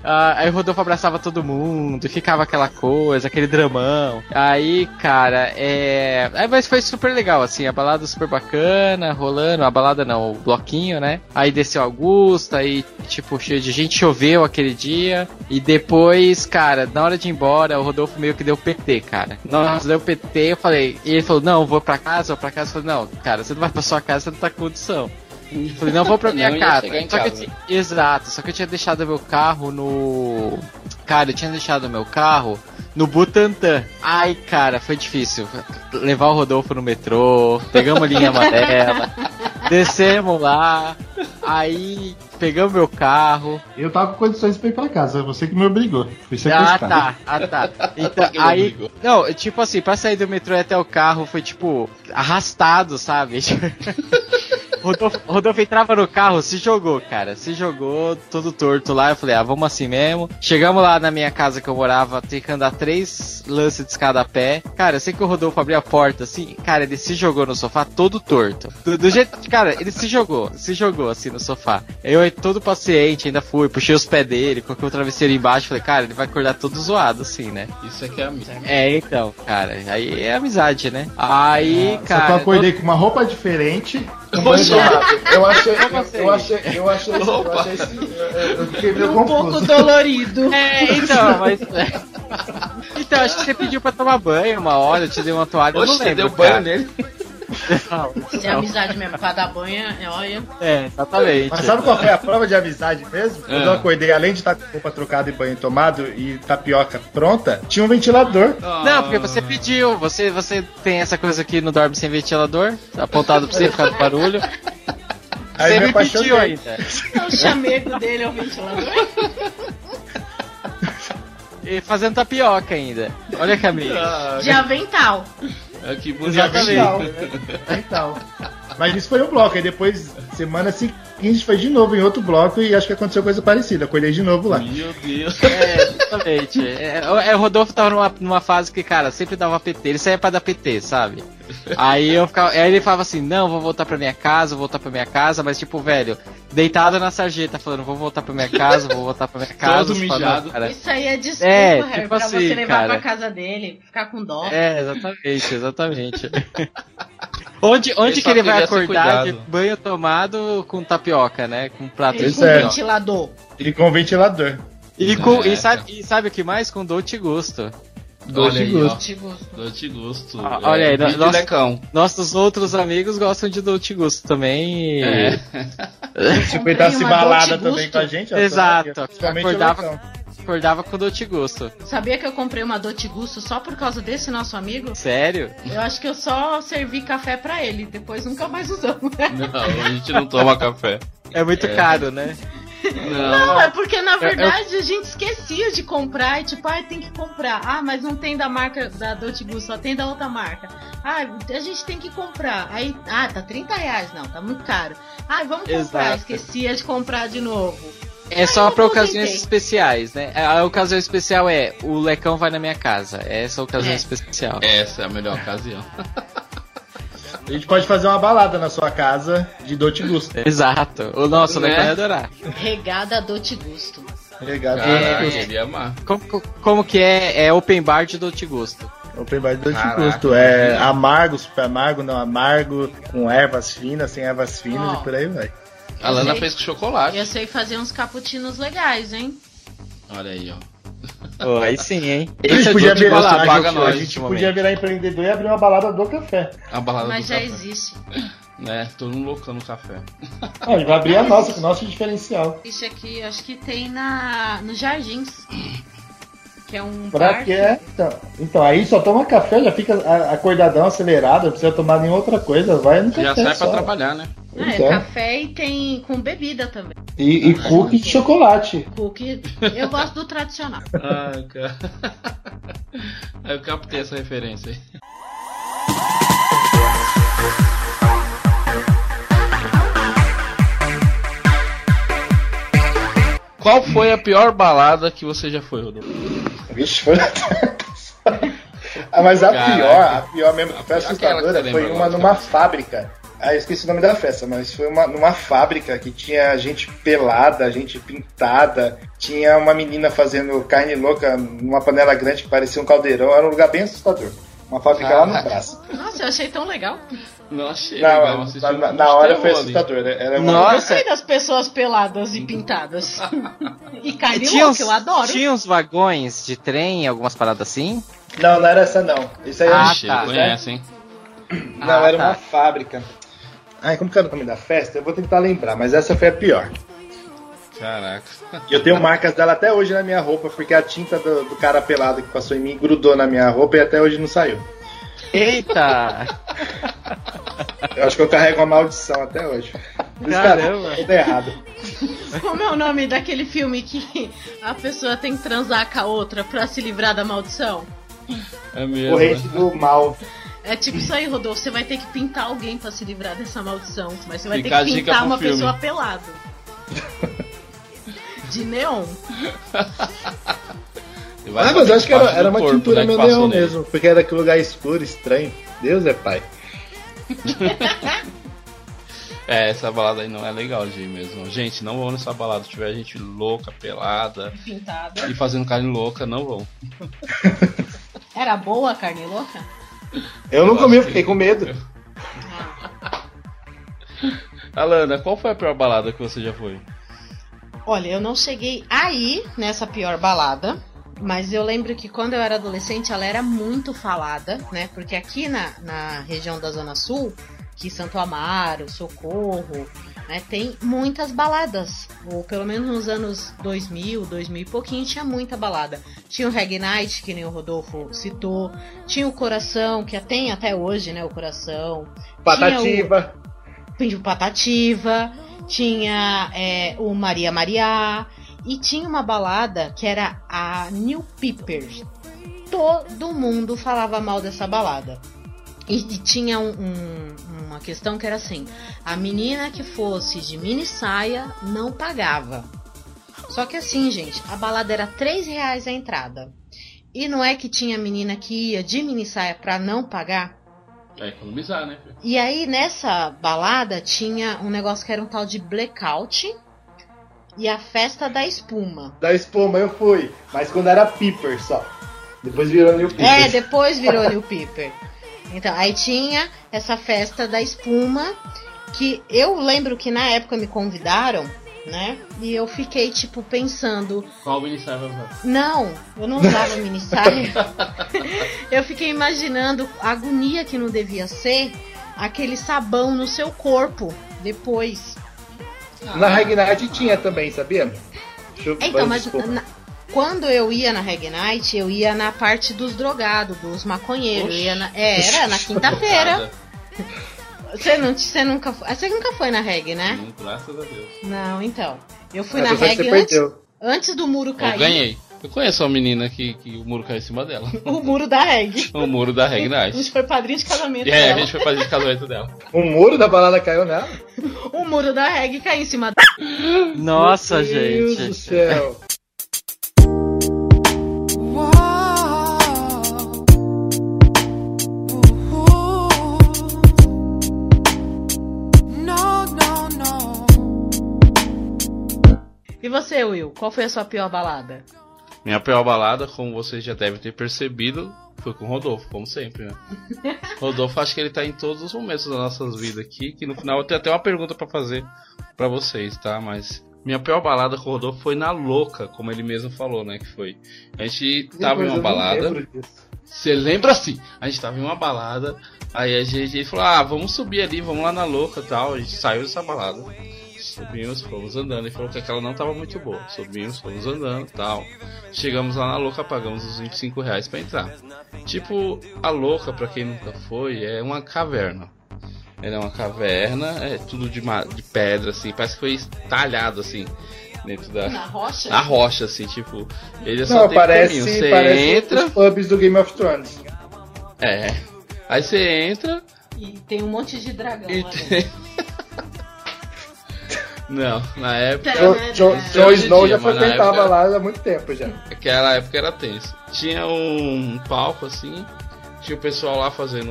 Ah, aí o Rodolfo abraçava todo mundo, ficava aquela coisa, aquele dramão. Aí, cara, é. Aí, mas foi super legal, assim, a balada super bacana, rolando, a balada não, o bloquinho, né? Aí desceu Augusta, aí, tipo, cheio de gente, choveu aquele dia. E depois, cara, na hora de ir embora, o Rodolfo meio que deu PT, cara. Nossa, deu PT, eu falei, e ele falou, não, vou pra casa, vou pra casa. Eu falei, não, cara, você não vai pra sua casa, você não tá com condição. Eu falei, não, vou pra minha casa. Só casa. ti- Exato, só que eu tinha deixado meu carro no. Cara, eu tinha deixado meu carro no Butantã. Ai, cara, foi difícil. Levar o Rodolfo no metrô, pegamos a linha amarela, descemos lá, aí pegamos meu carro. Eu tava com condições pra ir pra casa, você que me obrigou. Fui Ah, sequestrado. tá, ah, tá. Então, aí. Não, tipo assim, pra sair do metrô até o carro foi tipo arrastado, sabe? Rodolfo, Rodolfo entrava no carro, se jogou, cara. Se jogou, todo torto lá. Eu falei, ah, vamos assim mesmo. Chegamos lá na minha casa que eu morava, tem que andar três lances de escada a pé. Cara, eu sei que o Rodolfo abriu a porta assim, cara, ele se jogou no sofá todo torto. Do, do jeito. Cara, ele se jogou, se jogou assim no sofá. Eu, todo paciente, ainda fui, puxei os pés dele, coloquei o travesseiro embaixo. Falei, cara, ele vai acordar todo zoado assim, né? Isso aqui é amizade. É, então, cara, aí é amizade, né? Aí, Só cara. que eu acordei com uma roupa diferente. Eu achei, eu, eu achei, eu achei, eu achei, eu- eu fiquei meio Um pouco dolorido. É, então, mas. Então, acho que você pediu pra tomar banho uma hora, eu te dei uma toalha, eu Oxe, não você lembro. deu banho cara. nele? É amizade mesmo, pra dar banho, é, olha. É, exatamente. Mas sabe qual foi a prova de amizade mesmo? Quando eu Ah. acordei, além de estar com roupa trocada e banho tomado e tapioca pronta, tinha um ventilador. Não, porque você pediu, você, você tem essa coisa aqui no dorme sem ventilador, apontado pra você por causa do barulho. Aí você me me pediu ainda. O chamego dele é o ventilador. E fazendo tapioca ainda. Olha que amigo. Ah, De avental. É que bonito. Exatamente. Mental. Mas isso foi um bloco, aí depois, semana seguinte, foi de novo em outro bloco e acho que aconteceu coisa parecida. Acordei de novo lá. Meu Deus. É, exatamente. É, é, o Rodolfo tava numa, numa fase que, cara, sempre dava PT. Ele saía pra dar PT, sabe? Aí eu ficava. Aí ele falava assim, não, vou voltar pra minha casa, vou voltar pra minha casa, mas tipo, velho, deitado na sarjeta, falando, vou voltar pra minha casa, vou voltar pra minha casa. Todo mijado. "Não, cara, Isso aí é desculpa, É, Harry, tipo pra assim, você levar cara. pra casa dele, ficar com dó. É, exatamente, exatamente. onde onde que ele vai acordar de banho tomado com tapioca, né? Com prato Ele de com é. tapioca. ventilador. E com ventilador. E, com, É. e, sabe, e sabe o que mais? Com doce gosto. Ó. Tipo, Doce gosto. Ah, olha aí, nossa- lecão. Nossos outros amigos gostam de Dolce Gusto também. e- É. Se pedasse uma balada Dolce também com a gente, ó, Exato. Acordava-. Acordava com Dolce Gusto. sabia que eu comprei uma Dote Gusto só por causa desse nosso amigo? Sério? Eu acho que eu só servi café pra ele, depois nunca mais usamos. Não, a gente não toma café. É muito É. caro, né? Não. Não, é porque na eu- verdade a gente esquecia de comprar e tipo, ai, tem que comprar. Ah, mas não tem da marca da Dolce Gusto, só tem da outra marca. Ah, a gente tem que comprar. Aí, ah, tá 30 reais, não, tá muito caro. Ah, vamos comprar. Exato. Esquecia de comprar de novo. É só aposentei. ocasiões especiais, né? A ocasião especial é o Lecão vai na minha casa. Essa é a ocasião É. especial. Essa é a melhor ocasião. A gente pode fazer uma balada na sua casa de Dolce Gusto. Exato. O nosso Né? Lecão ia adorar. Regada Dolce Gusto. Obrigado. Caraca, ele ia amar. Como, como que é? É open bar de Dolce Gusto. Open bar de Caraca, Gusto. É amargo, super amargo, não amargo, com ervas finas, sem ervas finas Ó. e por aí vai. A Lana sei. fez com chocolate. Eu sei fazer uns cappuccinos legais, hein? Olha aí, ó. Oh, aí sim, hein? A gente Esse é podia virar, paga a gente- a nós gente podia virar empreendedor e abrir uma balada do café. A balada Mas do já café. existe. Né? Todo mundo loucão no café. Ah, a gente vai abrir a nossa, o nosso diferencial. Isso aqui, acho que tem na nos Jardins. Que é um Pra bar. quê? Então, então, aí só toma café, já fica a- acordadão, acelerado, não precisa tomar nenhuma outra coisa, vai no Já café sai só. pra trabalhar, né? Ah, é é. café e tem com bebida também. E, e cookie de chocolate. Cookie. Eu gosto do tradicional. Ah, cara. Eu captei essa referência aí. Qual foi a pior balada que você já foi, Rodolfo? Vixe, foi. ah, mas a Caraca. pior, a pior mesmo que foi assustadora foi uma numa cara. fábrica. Ah, eu esqueci o nome da festa, mas foi uma, numa fábrica que tinha gente pelada, gente pintada, tinha uma menina fazendo carne louca numa panela grande que parecia um caldeirão, era um lugar bem assustador. Uma fábrica lá no Caraca. braço. Nossa, eu achei tão legal. Não achei Na, legal na, na- na hora foi ali. assustador, né? Era uma- Eu Nossa. gostei das pessoas peladas e pintadas. e carne Tinha louca, uns, eu adoro. tinha uns vagões de trem, algumas paradas assim? Não, não era essa não. Isso aí Ah, era Ixi, tá. conhece, hein? Não, Ah, era tá. uma fábrica. Ai, como que era o nome da festa? Eu vou tentar lembrar, mas essa foi a pior. Caraca. E eu tenho marcas dela até hoje na minha roupa, porque a tinta do, do cara pelado que passou em mim grudou na minha roupa e até hoje não saiu. Eita! Eu acho que eu carrego uma maldição até hoje. Caramba. cara, tudo errado. Como é o nome daquele filme que a pessoa tem que transar com a outra pra se livrar da maldição? É mesmo. Corrente do mal. É tipo isso aí, Rodolfo. Você vai ter que pintar alguém pra se livrar dessa maldição. Mas você vai Fica ter que pintar uma filme. pessoa pelado. De neon. E Ah, mas eu acho que era, era uma corpo, tintura né, neon nele. mesmo, porque era aquele lugar escuro, estranho. Deus é pai. É, essa balada aí não é legal de ir mesmo. Gente, não vão nessa balada. Se tiver gente louca, pelada Pintada. e fazendo carne louca, não vão. Era boa a carne louca? Eu não Eu comi, eu acho fiquei que- com medo. Alana, qual foi a pior balada que você já foi? Olha, eu não cheguei aí nessa pior balada. Mas eu lembro que quando eu era adolescente ela era muito falada, né? Porque aqui na, na região da Zona Sul, que Santo Amaro, Socorro, né, tem muitas baladas. Ou pelo menos nos anos 2000, 2000 e pouquinho, tinha muita balada. Tinha o Reggae Night, que nem o Rodolfo citou. Tinha o Coração, que tem até hoje, né? O Coração. Patativa. Tinha o Patativa. Tinha é, o Maria Maria. E tinha uma balada que era a New Piper. Todo mundo falava mal dessa balada. E, e tinha um- um- uma questão que era assim: a menina que fosse de mini saia não pagava. Só que assim, gente, a balada era 3 reais a entrada. E não é que tinha menina que ia de mini saia pra não pagar? É economizar, né? E aí nessa balada tinha um negócio que era um tal de blackout e a festa da espuma. Da espuma eu fui, mas quando era Piper só. Depois virou New Piper. É, depois virou New Piper. Então, aí tinha essa festa da espuma que eu lembro que na época me convidaram, né? E eu fiquei tipo pensando, Qual minissaia vai usar? não, eu não usava mini saia. eu fiquei imaginando a agonia que não devia ser aquele sabão no seu corpo depois. Na Ragnite tinha também, sabia? Deixa eu- Então, mas na- quando eu ia na Reg Night, eu ia na parte dos drogados, dos maconheiros. Eu ia na- é, era na quinta-feira. Você, não, você, nunca, fo- você nunca foi na Reg, né? Hum, Graças a Deus. Não, então. Eu fui Ah, na Reg antes, antes do muro Eu cair. ganhei. Eu conheço uma menina que, que o muro caiu em cima dela. O muro da Reg. O muro da Reg A gente Night. foi padrinho de casamento É, a dela. gente foi fazer de casamento dela. O muro da balada caiu nela. O muro da Reg caiu em cima da. Nossa, Meu Deus gente. do céu. Você, Will? Qual foi a sua pior balada? Minha pior balada, como vocês já devem ter percebido, foi com o Rodolfo, como sempre, né? Rodolfo, acho que ele tá em todos os momentos das nossas vidas aqui, que no final eu tenho até uma pergunta pra fazer pra vocês, tá? Mas minha pior balada com o Rodolfo foi na louca, como ele mesmo falou, né? Que foi. A gente tava em uma balada. Você lembra assim? A gente tava em uma balada, aí a gente ele falou, ah, vamos subir ali, vamos lá na louca e tal. A gente saiu dessa balada. Subimos, fomos andando. Ele falou que aquela não tava muito boa. Subimos, fomos andando e tal. Chegamos lá na louca, pagamos os 25 reais pra entrar. Tipo, a louca, pra quem nunca foi, é uma caverna. Ela é uma caverna, é tudo de, ma- de pedra, assim, parece que foi talhado assim. Dentro da. Na rocha? Na rocha, assim, tipo. Ele só Não, tem parece, caminho. Você parece entra. os pubs do Game of Thrones. É. Aí você entra E tem um monte de dragão e tem. Não, na época. Jon Jon- Jon Hoje em Snow dia, já frequentava época- lá há muito tempo já. Aquela época era tenso. Tinha um palco assim, tinha o pessoal lá fazendo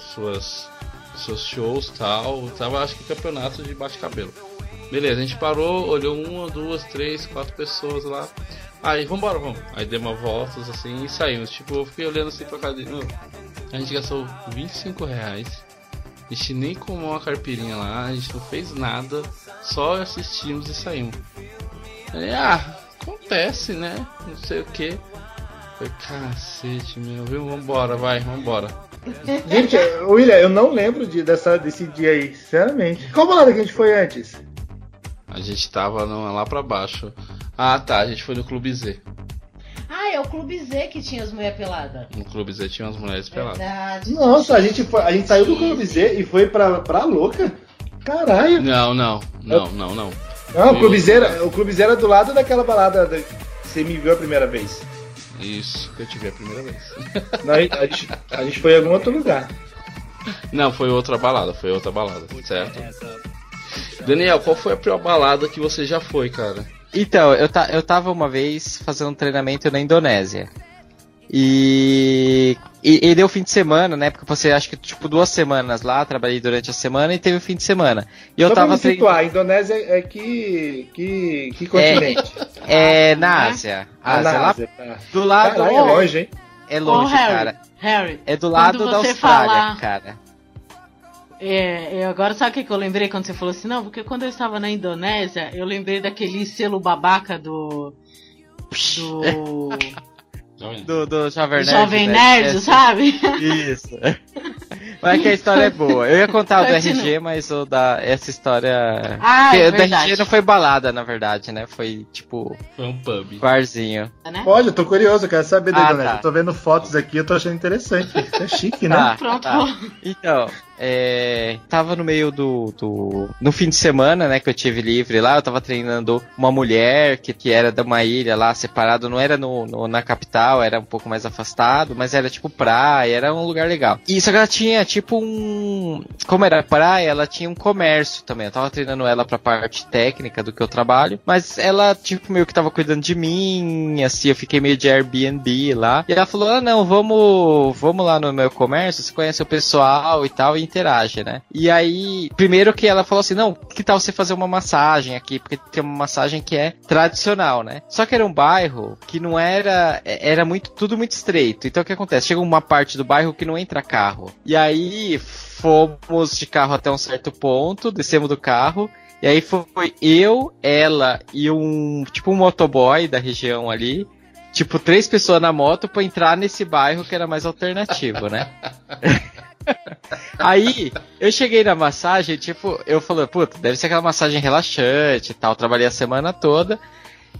suas seus shows e tal. Tava acho que campeonato de bate-cabelo. Beleza, a gente parou, olhou uma, duas, três, quatro pessoas lá. Aí, vambora, vamos. Aí deu uma voltas assim e saímos. Tipo, eu fiquei olhando assim pra. "Meu, A gente gastou 25 reais. A gente nem comeu uma carpirinha lá, a gente não fez nada, só assistimos e saímos. Aí, ah, acontece, né? Não sei o que. Falei, cacete, meu, viu? Vambora, vai, vambora. Gente, William, eu não lembro de, dessa, desse dia aí, sinceramente. Qual balada que a gente foi antes? A gente tava no- lá pra baixo. Ah, tá, a gente foi no Clube Z. Ah, é o Clube Z que tinha as mulheres peladas. No Clube Z tinha umas mulheres peladas. Verdade. Nossa, a gente, foi, a gente saiu do Clube Z e foi pra, pra louca? Caralho. Não, não, não, não, não. Não, o Clube, Z era, o Clube era do lado daquela balada da- que você me viu a primeira vez. Isso, que eu tive a primeira vez. Não, a, gente, a gente foi em algum outro lugar. Não, foi outra balada, foi outra balada, certo? Daniel, qual foi a pior balada que você já foi, cara? Então, eu, ta, eu tava uma vez fazendo um treinamento na Indonésia. E, e, e deu fim de semana, né? Porque você acho que tipo duas semanas lá, trabalhei durante a semana e teve o fim de semana. E eu Só pra tava me situar, a Indonésia é que, que, que continente? É, na Ásia. Ah, Ásia, na lá Ásia, tá. do lado. Caralho, é longe, hein? É longe, Ô, Harry, cara. Harry, É do lado da Austrália, falar- cara. É, eu agora sabe o que, que eu lembrei quando você falou assim? Não, porque quando eu estava na Indonésia, eu lembrei daquele selo babaca do. Do. Do, do Jovem Nerd. Jovem né? Nerd, É, sabe? Isso. Mas é que a história é boa. Eu ia contar o do. RG, mas o da, essa história. Ah, Porque é o da. RG não foi balada, na verdade, né? Foi tipo Foi um pub. barzinho. né? Olha, eu tô curioso, eu quero saber da Ah, Indonésia. tá. Eu tô vendo fotos aqui, eu tô achando interessante. É chique, né? Tá, Pronto. tá. Então, é, tava no meio do, do. No fim de semana, né, que eu tive livre lá, eu tava treinando uma mulher que, que era de uma ilha lá, separado, não era no, no- na capital, era um pouco mais afastado, mas era tipo praia, era um lugar legal. E só que ela tinha tipo um. Como era praia, ela tinha um comércio também. Eu tava treinando ela pra parte técnica do que eu trabalho, mas ela, tipo, meio que tava cuidando de mim, assim, eu fiquei meio de Airbnb lá. E ela falou: ah, não, vamos, vamos lá no meu comércio, você conhece o pessoal e tal, e interage, né? E aí, primeiro que ela falou assim: não, que tal você fazer uma massagem aqui? Porque tem uma massagem que é tradicional, né? Só que era um bairro que não era. Era muito, tudo muito estreito. Então o que acontece? Chega uma parte do bairro que não entra carro. E aí fomos de carro até um certo ponto, descemos do carro. E aí foi eu, ela e um tipo um motoboy da região ali. Tipo, três pessoas na moto pra entrar nesse bairro que era mais alternativo, né? Aí, eu cheguei na massagem, tipo, eu falei, puta, deve ser aquela massagem relaxante e tal. Trabalhei a semana toda.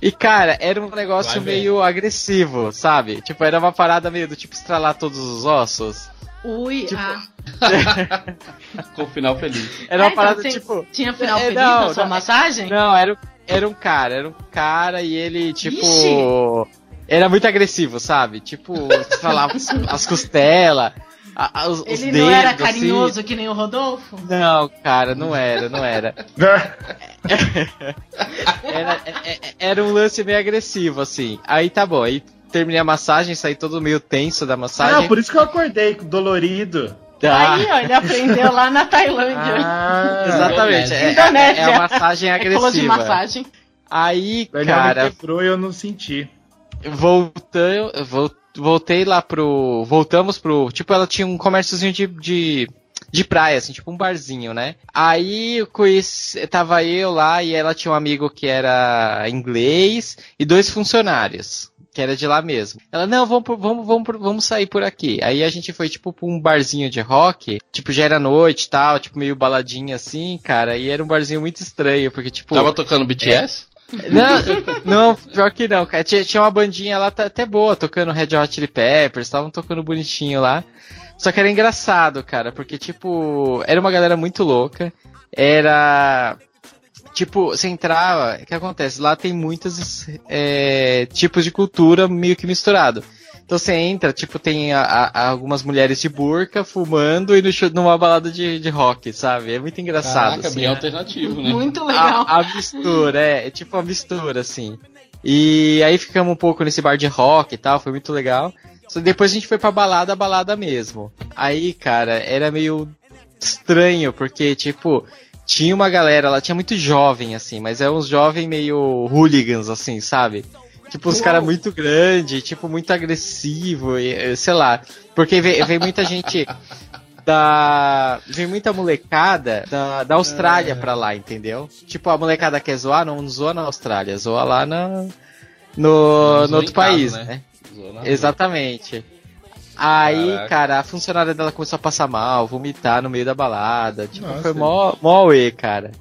E, cara, era um negócio meio agressivo, sabe? Tipo, era uma parada meio do tipo estralar todos os ossos. Ui, Tipo, ah. Com o final feliz. Era uma então parada tem- tipo. Tinha final É, feliz não, na sua não, massagem? Não, era, era um cara, era um cara e ele, tipo. Ixi. Era muito agressivo, sabe? Tipo, as, as costelas, a- a- os, os Ele dedos. não era assim. carinhoso que nem o Rodolfo? Não, cara, não era, não era. Era, é- é- era um lance meio agressivo, assim. Aí tá bom, aí terminei a massagem, saí todo meio tenso da massagem. Ah, por isso que eu acordei dolorido. Ah, Aí, ó, ele aprendeu lá na Tailândia. Ah, exatamente, é, Indonésia. é a massagem Ele falou de agressiva. massagem. Aí, Ele cara, me quebrou e eu não senti. Voltei, vol- voltei lá pro. Voltamos pro. Tipo, ela tinha um comérciozinho de, de, de praia, assim, tipo um barzinho, né? Aí conheci, tava eu lá e ela tinha um amigo que era inglês e dois funcionários. Que era de lá mesmo. Ela, não, vamos, vamos, vamos, vamos sair por aqui. Aí a gente foi, tipo, pra um barzinho de rock. Tipo, já era noite e tal, tipo, meio baladinha assim, cara. E era um barzinho muito estranho, porque, tipo. Tava tocando BTS? Não, não, pior que não, cara. Tinha, tinha uma bandinha lá tá- até boa, tocando Red Hot Chili Peppers, estavam tocando bonitinho lá. Só que era engraçado, cara, porque, tipo, era uma galera muito louca. Era. Tipo, você entrava. O que acontece? Lá tem muitos é, tipos de cultura meio que misturado. Então você entra, tipo, tem a- a- algumas mulheres de burca fumando e no show- numa balada de, de rock, sabe? É muito engraçado. Caraca, assim, bem né? alternativo, né? Muito legal. A, a mistura, é, é tipo uma mistura, assim. E aí ficamos um pouco nesse bar de rock e tal, foi muito legal. Só depois a gente foi pra balada, balada mesmo. Aí, cara, era meio estranho, porque, tipo, tinha uma galera lá, tinha muito jovem, assim, mas é uns jovens meio hooligans, assim, sabe? Tipo, os caras muito grandes, tipo, muito agressivo, e, eh, sei lá. Porque veio, veio muita gente da. Veio muita molecada da, da Austrália pra lá, entendeu? Tipo, a molecada quer zoar, não zoa na Austrália, zoa lá na, no, no outro casa, país, né? né? Rua. Exatamente. Aí, Caraca. cara, a funcionária dela começou a passar mal, vomitar no meio da balada. Tipo, Nossa. foi mó, mó auê, cara.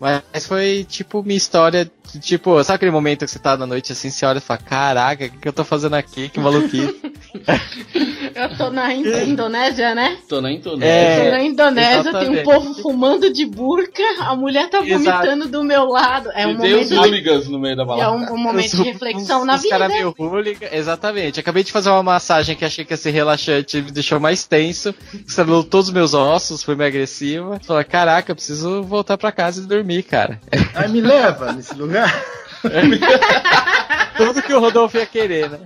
Mas foi, tipo, minha história. Tipo, sabe aquele momento que você tá na noite assim, você olha e fala: Caraca, o que, que eu tô fazendo aqui? Que maluquice. Eu tô na Indo- Indonésia, né? Tô na É, Indonésia. tô na Indonésia, tem um exatamente. povo fumando de burca, a mulher tá Exato. vomitando do meu lado. É um e tem os momento, hooligans no meio da é balada. um, um momento Os- de reflexão os- na os vida. cara meio hooligan, exatamente. Acabei de fazer uma massagem que achei que ia ser relaxante, me deixou mais tenso, estralou todos os meus ossos, foi meio agressiva. Falei, caraca, eu preciso voltar pra casa e dormir, cara. Aí me leva nesse lugar. Tudo que o Rodolfo ia querer, né?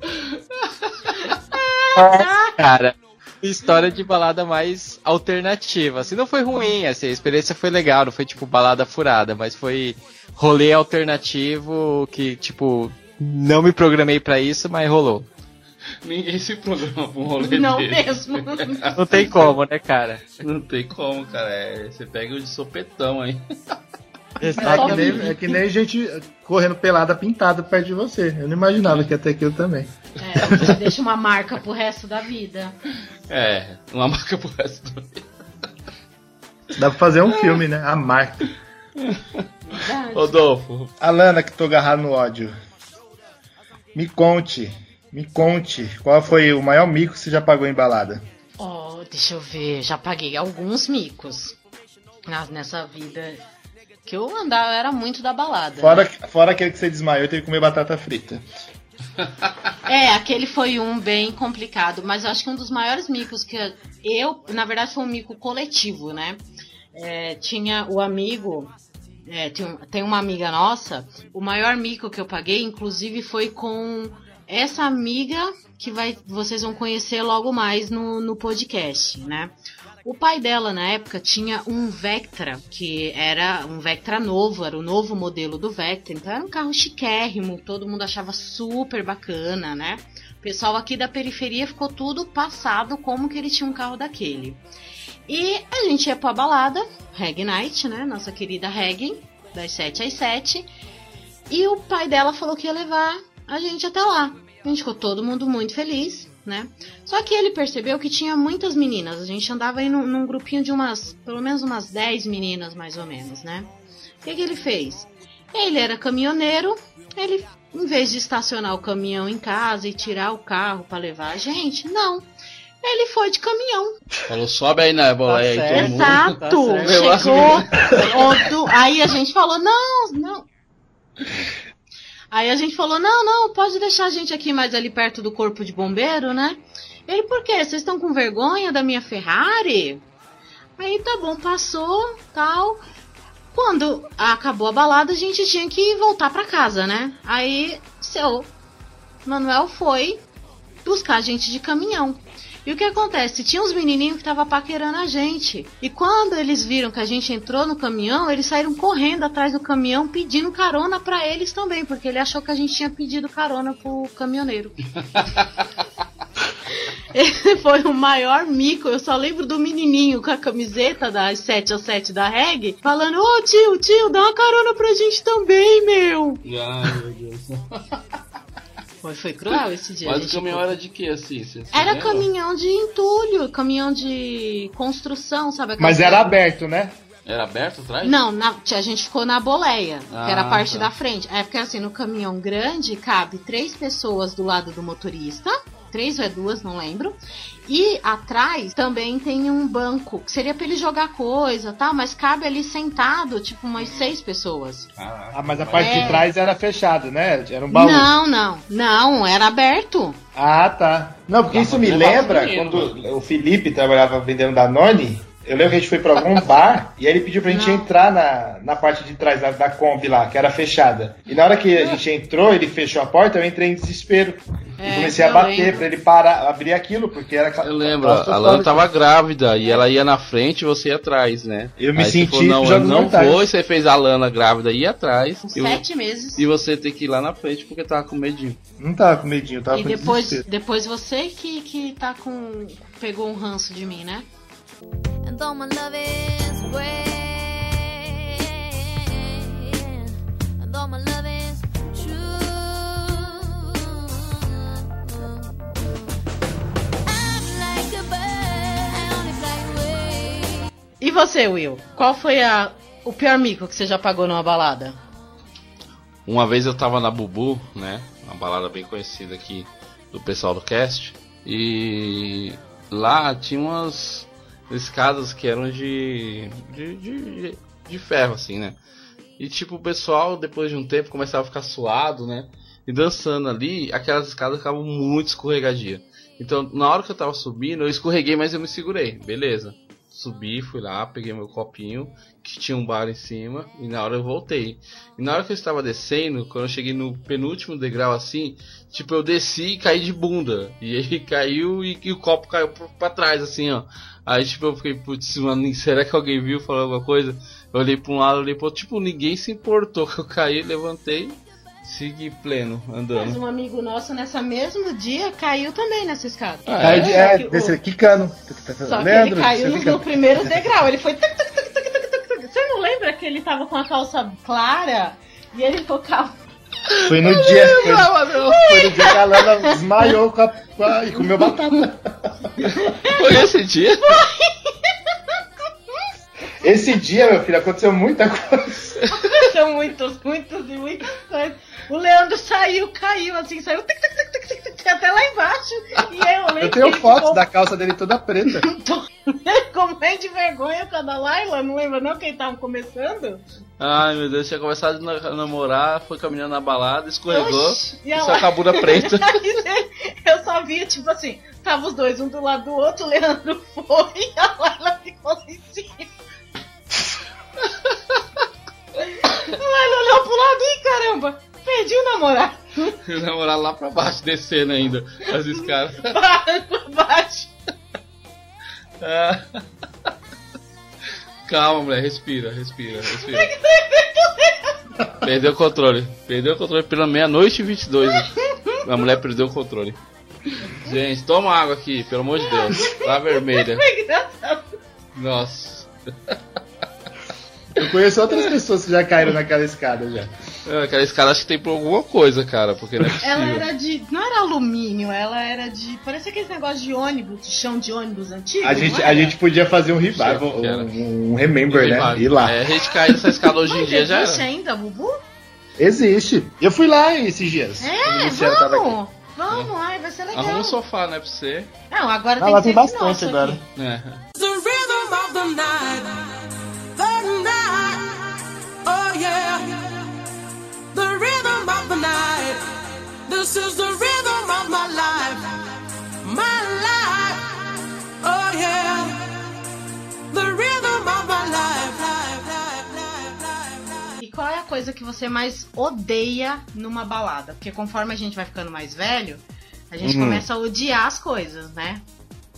Cara, história de balada mais alternativa. Assim, não foi ruim, assim, a experiência foi legal, não foi tipo balada furada, mas foi rolê alternativo que, tipo, não me programei pra isso, mas rolou. Ninguém se programa pra um rolê Não desse. mesmo. Não tem como, né, cara? Não tem como, cara. É, você pega o de sopetão aí. É que, nem, é que nem gente correndo pelada pintada perto de você. Eu não imaginava que ia ter aquilo também. É, você deixa uma marca pro resto da vida. É, uma marca pro resto do vida. Dá pra fazer um filme, né? A marca. Verdade. Rodolfo, Alana, que tô agarrado no ódio. Me conte, me conte, qual foi o maior mico que você já pagou em balada? Oh, deixa eu ver, já paguei alguns micos nessa vida. Que eu andava, eu era muito da balada. Fora, fora aquele que você desmaiou e teve que comer batata frita. É, aquele foi um bem complicado, mas eu acho que um dos maiores micos que eu, na verdade, foi um mico coletivo, né? É, tinha o amigo, é, tem, tem uma amiga nossa, o maior mico que eu paguei, inclusive, foi com essa amiga que vai, vocês vão conhecer logo mais no, no podcast, né? O pai dela, na época, tinha um Vectra, que era um Vectra novo, era o novo modelo do Vectra, então era um carro chiquérrimo, todo mundo achava super bacana, né? O pessoal aqui da periferia ficou tudo passado como que ele tinha um carro daquele. E a gente ia pra balada, Reg Night, né? Nossa querida Reg, das 7 às 7. E o pai dela falou que ia levar a gente até lá. A gente ficou todo mundo muito feliz, né? Só que ele percebeu que tinha muitas meninas. A gente andava aí num, num grupinho de umas, pelo menos umas 10 meninas, mais ou menos, né? O que, que ele fez? Ele era caminhoneiro, ele, em vez de estacionar o caminhão em casa e tirar o carro para levar a gente, não. Ele foi de caminhão. falou, sobe aí na boleia aí, todo mundo. Exato! Tá certo. Chegou. onde- aí a gente falou, não, não. Aí a gente falou, não, não, pode deixar a gente aqui mais ali perto do corpo de bombeiro, né? Ele, por quê? Vocês estão com vergonha da minha Ferrari? Aí tá bom, passou, tal. Quando acabou a balada, a gente tinha que voltar pra casa, né? Aí seu Manuel foi buscar a gente de caminhão. E o que acontece? Tinha uns menininhos que estavam paquerando a gente. E quando eles viram que a gente entrou no caminhão, eles saíram correndo atrás do caminhão pedindo carona pra eles também, porque ele achou que a gente tinha pedido carona pro caminhoneiro. Esse foi o maior mico. Eu só lembro do menininho com a camiseta das 7 às 7 da reg, falando: Ô tio, tio, dá uma carona pra gente também, meu. Ai, meu Deus. Foi, foi cruel esse dia. Mas o gente. caminhão era de que, assim? Você, você Era lembra? caminhão de entulho, caminhão de construção, sabe? aquela Mas era aberto, né? Era aberto atrás? Não, na- a gente ficou na boleia, que era a Ah, parte tá. da frente. É porque assim, no caminhão grande cabe três pessoas do lado do motorista, três ou é duas, não lembro. E atrás também tem um banco, que seria pra ele jogar coisa, tá? Mas cabe ali sentado, tipo, umas seis pessoas. Ah, mas a parte É. de trás era fechada, né? Era um baú. Não, não, não, era aberto. Ah, tá. Não, porque isso me lembra menino, quando o Felipe trabalhava vendendo Danone. Eu lembro que a gente foi pra algum bar e aí ele pediu pra gente Não. entrar na, na parte de trás da, da Kombi lá, que era fechada. E na hora que a gente entrou, ele fechou a porta, eu entrei em desespero. É, e comecei a eu bater lembro. pra ele parar, abrir aquilo, porque era. Eu lembro, a Lana tava grávida e ela ia na frente e você ia atrás, né? Eu me Aí senti falou, não, eu não mortais. vou, e você fez a Lana grávida ir atrás Com e, vo- sete meses. e você ter que ir lá na frente porque tava com medinho. Não tava com medinho, tava E com depois, desespero. depois você que, que tá com. pegou um ranço de mim, né? And though my love is great, and though my love E você, Will? Qual foi a, o pior mico que você já pagou numa balada? Uma vez eu tava na Bubu, né? Uma balada bem conhecida aqui do pessoal do cast. E lá tinha umas escadas que eram de, de, de, de ferro, assim, né? E tipo, o pessoal, depois de um tempo, começava a ficar suado, né? E dançando ali, aquelas escadas ficavam muito escorregadias. Então, na hora que eu tava subindo, eu escorreguei, mas eu me segurei. Beleza. Subi, fui lá, peguei meu copinho, que tinha um bar em cima, e na hora eu voltei. E na hora que eu estava descendo, quando eu cheguei no penúltimo degrau assim, tipo, eu desci e caí de bunda. E aí caiu e, e o copo caiu pra trás, assim, ó. Aí, tipo, eu fiquei, putz, mano, será que alguém viu falou alguma coisa? Eu olhei pra um lado, olhei pro outro, tipo, ninguém se importou que eu caí, levantei, segui pleno, Mas andando. um amigo nosso, nessa mesmo dia, caiu também nessa escada. Aí, Só é, que o- desse quicando. Só que Leandro, ele caiu no, fica- no primeiro degrau. Ele foi. tuc, tuc, tuc, tuc, tuc, tuc, tuc. Você não lembra que ele tava com a calça clara e ele tocava. Foi no dia. Foi, Ah, foi no dia que a Lana desmaiou com a, com a- e comeu batata. Foi esse dia? Esse dia, meu filho, aconteceu muita coisa. São muitos, muitos e muitas coisas. O Leandro saiu, caiu assim, saiu tic, tic, tic, tic, tic, tic, até lá embaixo. E eu lembro Eu tenho fotos ficou da calça dele toda preta. com meio de vergonha com a da Laila. Não lembra não que eles estavam começando? Ai meu Deus, tinha começado a na- namorar, foi caminhando na balada, escorregou, Oxi, e a só com a bunda preta. Eu só via, tipo assim, tava os dois um do lado do outro, o Leandro foi e a Laila ficou lá em cima. A Laila olhou pro lado e caramba, perdi o namorado. O namorado lá pra baixo, descendo ainda as escadas. Para pra baixo. Ah. Calma, mulher, respira, respira, respira. Perdeu o controle. Perdeu o controle pela meia-noite e 22. A mulher perdeu o controle. Gente, toma água aqui, pelo amor de Deus. Tá vermelha. Nossa. Eu conheço outras pessoas que já caíram naquela escada já. É, Aquela escada acho que tem por alguma coisa, cara, porque não é Ela possível. era de. Não era alumínio, ela era de. Parecia aqueles negócios de ônibus, de chão de ônibus antigo. A gente, a gente podia fazer um revival, um, um remember, né? Vale. Ir lá. É, a gente cai nessa escada hoje em Mas dia já existe ainda, Bubu? Existe. Eu fui lá esses dias. É, Luciano tava aqui. vamos! Vamos, ai, vai ser legal. Arruma um sofá, né, pra você. Não, agora Ah, tem lá tem bastante agora. aqui. É. The rhythm of the night, night, this is the rhythm of my life, my life, oh yeah. The rhythm of my life, life, life, life, life, life. E qual é a coisa que você mais odeia numa balada? Porque conforme a gente vai ficando mais velho, a gente Hum. começa a odiar as coisas, né?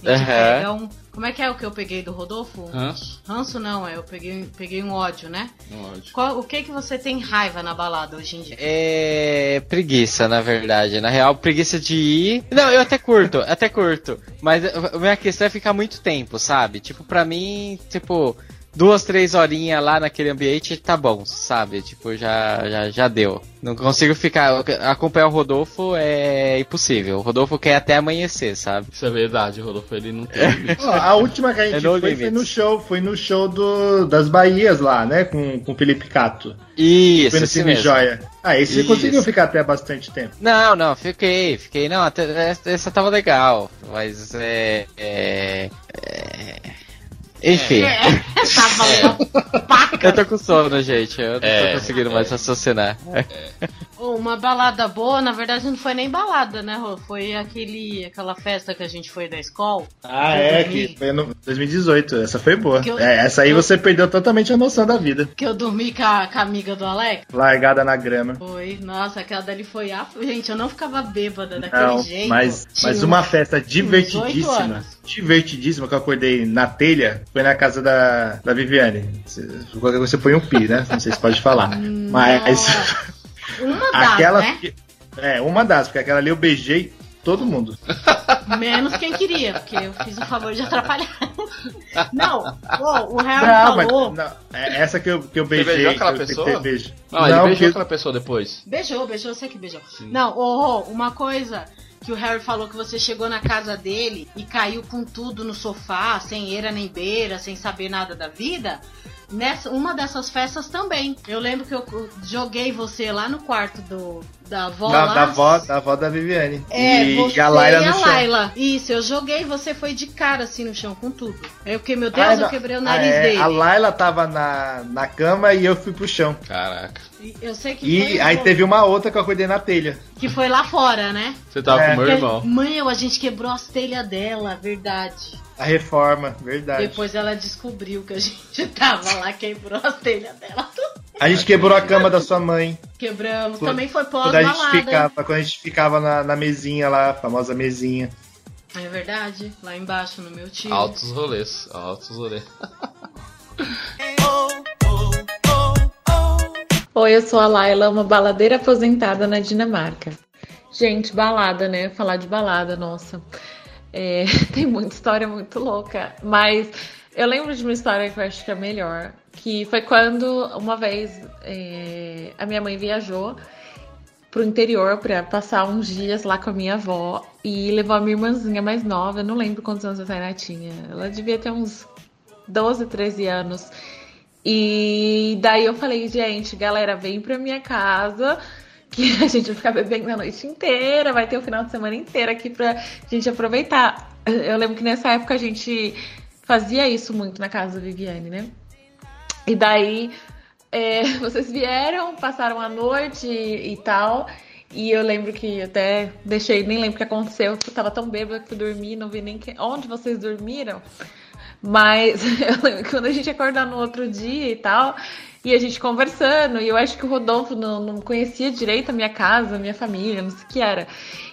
A gente Aham. pega um. Como é que é o que eu peguei do Rodolfo? Ranço? Ranço não, é, eu peguei, peguei um ódio, né? Não, ódio. Qual- o que que você tem raiva na balada hoje em dia? É preguiça, na verdade. Na real, preguiça de ir. Não, eu até curto, até curto. Mas a minha questão é ficar muito tempo, sabe? Tipo, pra mim, tipo, duas, três horinhas lá naquele ambiente tá bom, sabe? Tipo, já, já, já deu. Não consigo ficar. Acompanhar o Rodolfo é impossível. O Rodolfo quer até amanhecer, sabe? Isso é verdade, Rodolfo, ele não tem. Ó, a última que a gente É no foi, foi no show, foi no show do, das Bahias lá, né? Com, com o Felipe Cato. Isso, Foi no Cine mesmo. Joia. Ah, esse você Isso. conseguiu ficar até bastante tempo. Não, não, fiquei, fiquei. Não, até, essa- essa tava legal. Mas é. é, é enfim. tá valendo paca. Eu tô com sono, gente. Eu não É. tô conseguindo mais raciocinar. Ô, Uma balada boa, na verdade não foi nem balada, né, Rô? Foi aquele, aquela festa que a gente foi da escola. Ah, é, dormi. que foi no 2018. Essa foi boa. Eu- É, essa aí eu- você perdeu totalmente a noção da vida. Que eu dormi com a, com a amiga do Alex. Largada na grama. Foi, nossa, aquela dali foi a. Gente, eu não ficava bêbada daquele Não, jeito. mas, mas uma festa divertidíssima. Divertidíssima que eu acordei na telha foi na casa da, da Viviane. Você- Qualquer coisa você põe um pi, né? Não sei se pode falar. Mas. Uma das, aquela. né? É, uma das, porque aquela ali eu beijei todo mundo. Menos quem queria, porque eu fiz o favor de atrapalhar. Não, ô, o Harry Não, mas. falou. Não, é essa que eu, que eu Você beijei. beijou aquela que eu pessoa? tentei beijo. Não, ele beijou porque- aquela pessoa depois. Beijou, beijou, eu sei que beijou. Não, ô, Rô, uma coisa que o Harry falou que você chegou na casa dele e caiu com tudo no sofá, sem eira nem beira, sem saber nada da vida. Nessa, uma dessas festas também. Eu lembro que eu joguei você lá no quarto do, da avó Da, lá. da, avó, da avó da Viviane. É, e, você e a Laila e no a chão. Laila. Isso, eu joguei, você foi de cara assim no chão com tudo. Aí eu fiquei, meu Deus, Ah, eu não. quebrei o nariz é, dele. A Laila tava na, na cama e eu fui pro chão. Caraca. E Eu sei que E foi, aí teve uma outra que eu cuidei na telha. que foi lá fora, né? Você tava É. com meu irmão. Mãe, a gente quebrou as telhas dela, verdade. A reforma, verdade. Depois ela descobriu que a gente tava lá, quebrou as telhas dela. A gente quebrou a cama da sua mãe. Quebramos. Quando- Também foi Quando a gente pós-balada. ficava, quando a gente ficava na, na mesinha lá, a famosa mesinha. É verdade, lá embaixo no meu tio. Altos rolês. Altos rolês. Oi, eu sou a Laila, uma baladeira aposentada na Dinamarca. Gente, balada, né? Falar de balada, nossa. É, tem muita história muito louca. Mas eu lembro de uma história que eu acho que é melhor. Que foi quando, uma vez, é, a minha mãe viajou pro interior para passar uns dias lá com a minha avó e levou a minha irmãzinha mais nova, eu não lembro quantos anos a Tainá tinha. Ela devia ter uns 12, 13 anos. E daí eu falei, gente, galera, vem pra minha casa que a gente vai ficar bebendo a noite inteira, vai ter o final de semana inteiro aqui pra gente aproveitar. Eu lembro que nessa época a gente fazia isso muito na casa da Viviane, né? E daí é, vocês vieram, passaram a noite e, e tal. E eu lembro que até deixei, nem lembro o que aconteceu, porque eu tava tão bêbada que fui dormir, não vi nem que- onde vocês dormiram. Mas eu lembro que quando a gente acordar no outro dia e tal, e a gente conversando, e eu acho que o Rodolfo não, não conhecia direito a minha casa, a minha família, não sei o que era.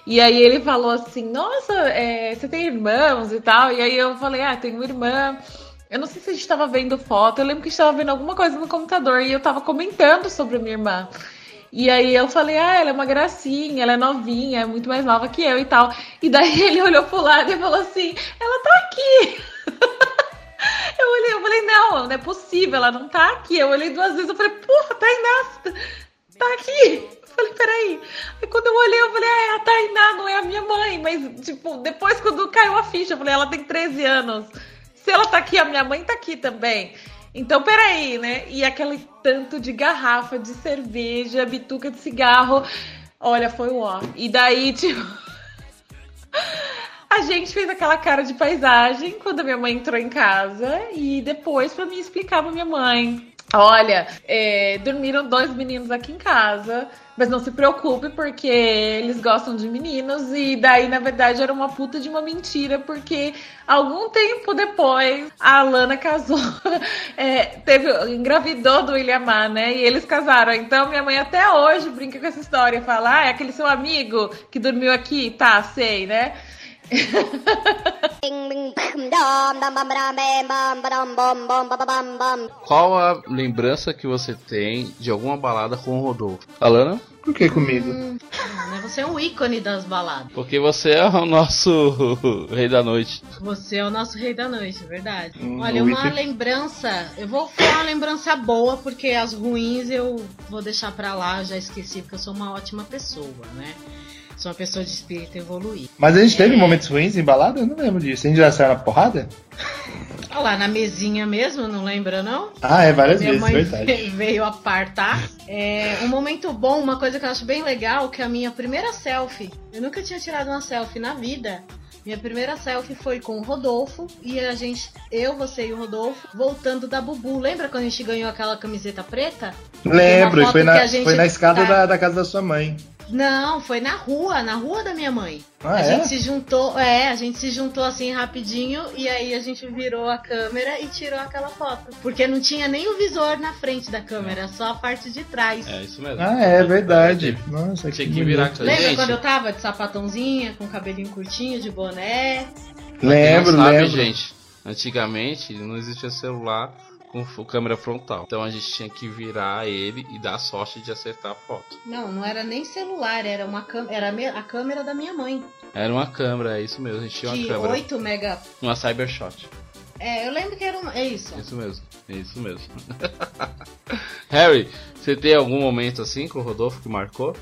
E aí ele falou assim, nossa, é, você tem irmãos e tal? E aí eu falei, ah, tenho uma irmã. Eu não sei se a gente tava vendo foto, eu lembro que a gente tava vendo alguma coisa no computador e eu tava comentando sobre a minha irmã. E aí eu falei, ah, ela é uma gracinha, ela é novinha, é muito mais nova que eu e tal. E daí ele olhou pro lado e falou assim, ela tá aqui. Eu olhei, eu falei, não, não é possível, ela não tá aqui. Eu olhei duas vezes, eu falei, porra, Tainá, tá aqui. Eu falei, peraí. Aí quando eu olhei, eu falei, é, a Tainá não é a minha mãe. Mas, tipo, depois quando caiu a ficha, eu falei, ela tem 13 anos. Se ela tá aqui, a minha mãe tá aqui também. Então, peraí, né? E aquele tanto de garrafa de cerveja, bituca de cigarro. Olha, foi o ó. E daí, tipo. A gente fez aquela cara de paisagem quando a minha mãe entrou em casa e depois pra mim explicar pra minha mãe. Olha, é, dormiram dois meninos aqui em casa, mas não se preocupe porque eles gostam de meninos e daí na verdade era uma puta de uma mentira porque algum tempo depois a Alana casou, é, teve engravidou do Williamar, né? E eles casaram. Então minha mãe até hoje brinca com essa história, fala, ah, é aquele seu amigo que dormiu aqui, tá? Sei, né? Qual a lembrança que você tem de alguma balada com o Rodolfo? Alana? Por que comigo? Hum, né, Você é um ícone das baladas. Porque você é o nosso rei da noite. Você é o nosso rei da noite, é verdade. Hum, Olha, uma item- lembrança. Eu vou falar uma lembrança boa, porque as ruins eu vou deixar pra lá, já esqueci, porque eu sou uma ótima pessoa, né? Sou uma pessoa de espírito evoluído. Mas a gente teve momentos ruins em balada? Eu não lembro disso. A gente já saiu na porrada? Olha lá, na mesinha mesmo, não lembra não? Ah, é, várias Minha vezes, mãe verdade. veio apartar. É, um momento bom, uma coisa que eu acho bem legal, que a minha primeira selfie. Eu nunca tinha tirado uma selfie na vida. Minha primeira selfie foi com o Rodolfo e a gente, eu, você e o Rodolfo, voltando da Bubu. Lembra quando a gente ganhou aquela camiseta preta? Lembro, e foi na, gente foi na escada tá- da, da casa da sua mãe. Não, foi na rua, na rua da minha mãe. Ah, a é? gente se juntou, é, a gente se juntou assim rapidinho e aí a gente virou a câmera e tirou aquela foto. Porque não tinha nem o visor na frente da câmera, só a parte de trás. É isso mesmo. Ah, é verdade. Nossa, Tinha que que virar bonito. Lembra Gente. quando eu tava de sapatãozinha, com cabelinho curtinho, de boné? Lembro, sabe, lembro. gente, antigamente não existia celular com câmera frontal. Então a gente tinha que virar ele e dar sorte de acertar a foto. Não, não era nem celular, era uma câmera, era a câmera da minha mãe. Era uma câmera, é isso mesmo. A gente tinha uma De câmera. 8 mega. Uma Cybershot. É, eu lembro que era uma. É isso. Isso mesmo. É isso mesmo. Harry, você tem algum momento assim com o Rodolfo que marcou?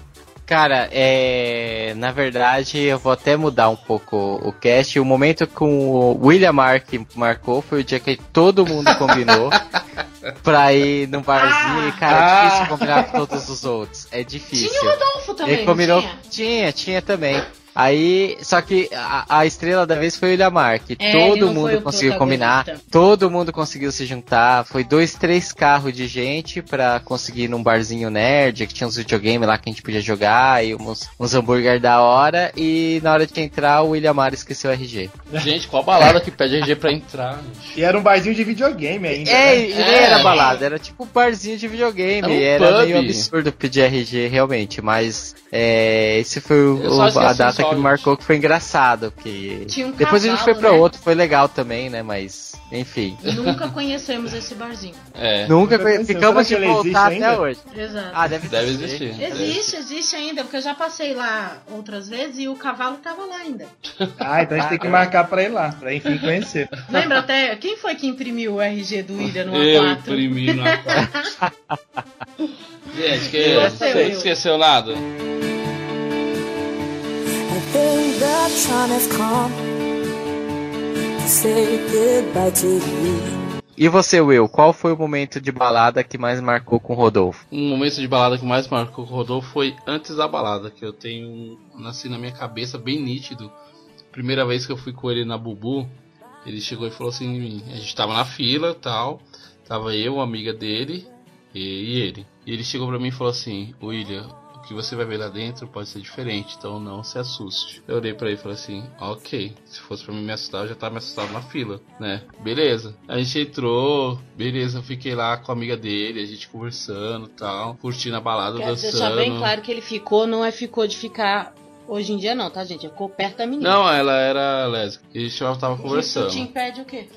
Cara, é. Na verdade, eu vou até mudar um pouco o cast. O momento com o William Mark marcou foi o dia que todo mundo combinou pra ir num barzinho e, cara, é Ah. difícil combinar com todos os outros. É difícil. Tinha o Rodolfo também, Ele combinou. não Tinha? tinha, também. Aí, só que a, a estrela da vez foi o Ilhamar, que É, todo mundo conseguiu combinar, todo mundo conseguiu se juntar, foi dois, três carros de gente pra conseguir ir num barzinho nerd, que tinha uns videogames lá que a gente podia jogar, e uns, uns hambúrguer da hora, e na hora de entrar o Ilhamar esqueceu o RG. Gente, qual balada que pede RG pra entrar? gente? E era um barzinho de videogame ainda. É, né? e nem É. era balada, era tipo um barzinho de videogame. Era um Era, meio absurdo pedir RG, realmente. Mas é, esse foi o- a data só, que marcou que foi engraçado. Porque Tinha um depois a gente foi pra né? outro, foi legal também, né? Mas, enfim. Nunca conhecemos esse barzinho. É, Nunca Nunca conhe- conheceu. ficamos de voltar até ainda? hoje. Exato. Ah, deve, deve existir. existir. Existe, existe ainda, porque eu já passei lá outras vezes e o cavalo tava lá ainda. Ah, então a gente tem que marcar pra ir lá, pra enfim conhecer. Lembra até quem foi que imprimiu o RG do William no Eu A4? imprimi no A4. Gente, que, Você, esqueceu nada? I think the time has come to say goodbye to you. E você, Will, qual foi o momento de balada que mais marcou com o Rodolfo? Um momento de balada que mais marcou o Rodolfo foi antes da balada, que eu tenho assim na minha cabeça bem nítido. Primeira vez que eu fui com ele na Bubu, ele chegou e falou assim, a gente tava na fila, tal, tava eu, uma amiga dele e, e ele. E ele chegou pra mim e falou assim, William, que você vai ver lá dentro pode ser diferente, então não se assuste. Eu olhei pra ele e falei assim, ok, se fosse pra mim me assustar, eu já tava me assustado na fila, né? Beleza. A gente entrou, beleza, eu fiquei lá com a amiga dele, a gente conversando tal, curtindo a balada, Quero dançando. deixar bem claro que ele ficou, não é ficou de ficar hoje em dia não, tá gente? Ele ficou perto da menina. Não, ela era lésbica. E a gente tava conversando. Isso te impede o quê?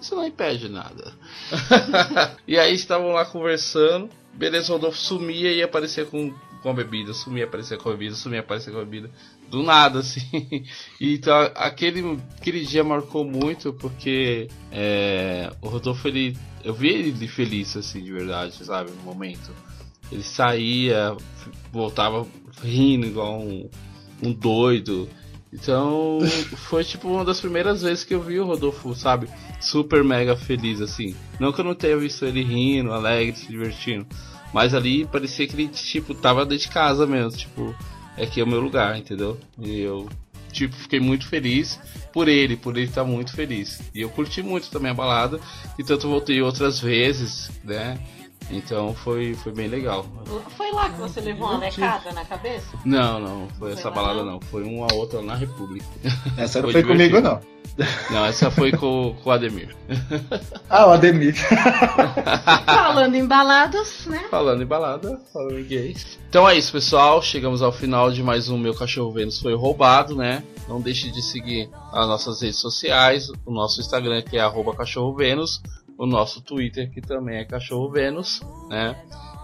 Isso não impede nada. e aí estavam lá conversando. Beleza, o Rodolfo sumia e aparecia com, com a bebida. Sumia, aparecia com a bebida. Sumia, aparecia com a bebida. Do nada, assim. Então, aquele, aquele dia marcou muito porque é, o Rodolfo, ele. Eu vi ele feliz, assim, de verdade, sabe? No momento. Ele saía, voltava rindo igual um, um doido. Então, foi tipo uma das primeiras vezes que eu vi o Rodolfo, sabe? Super mega feliz, assim. Não que eu não tenha visto ele rindo, alegre, se divertindo. Mas ali parecia que ele, tipo, tava dentro de casa mesmo. Tipo, é aqui é o meu lugar, entendeu? E eu, tipo, fiquei muito feliz por ele, por ele estar muito feliz. E eu curti muito também a balada. E tanto voltei outras vezes, né? Então foi, foi bem legal. Foi lá que você levou uma lecada na cabeça? Não, não, foi essa lá, balada não? não. Foi uma outra na República. Essa não Foi foi comigo, não. Não, essa foi com, com o Ademir. Ah, o Ademir. Falando em baladas, né? Falando em balada, falando em gays. Então é isso, pessoal. Chegamos ao final de mais um Meu Cachorro Vênus Foi Roubado, né? Não deixe de seguir as nossas redes sociais, o nosso Instagram que é arroba Cachorro Vênus, o nosso Twitter que também é Cachorro Vênus, né?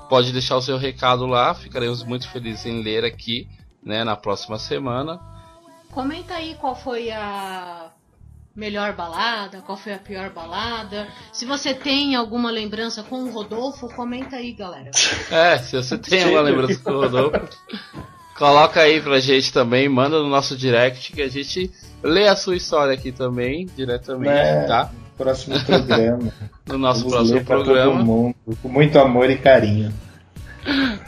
Pode deixar o seu recado lá, ficaremos muito felizes em ler aqui, né, na próxima semana. Comenta aí qual foi a melhor balada, qual foi a pior balada. Se você tem alguma lembrança com o Rodolfo, comenta aí, galera. É, se você tem uma lembrança do Rodolfo, coloca aí pra gente também, manda no nosso direct que a gente lê a sua história aqui também, diretamente, É. tá? Próximo programa. No nosso Vamos próximo ler pra todo programa, mundo, com muito amor e carinho.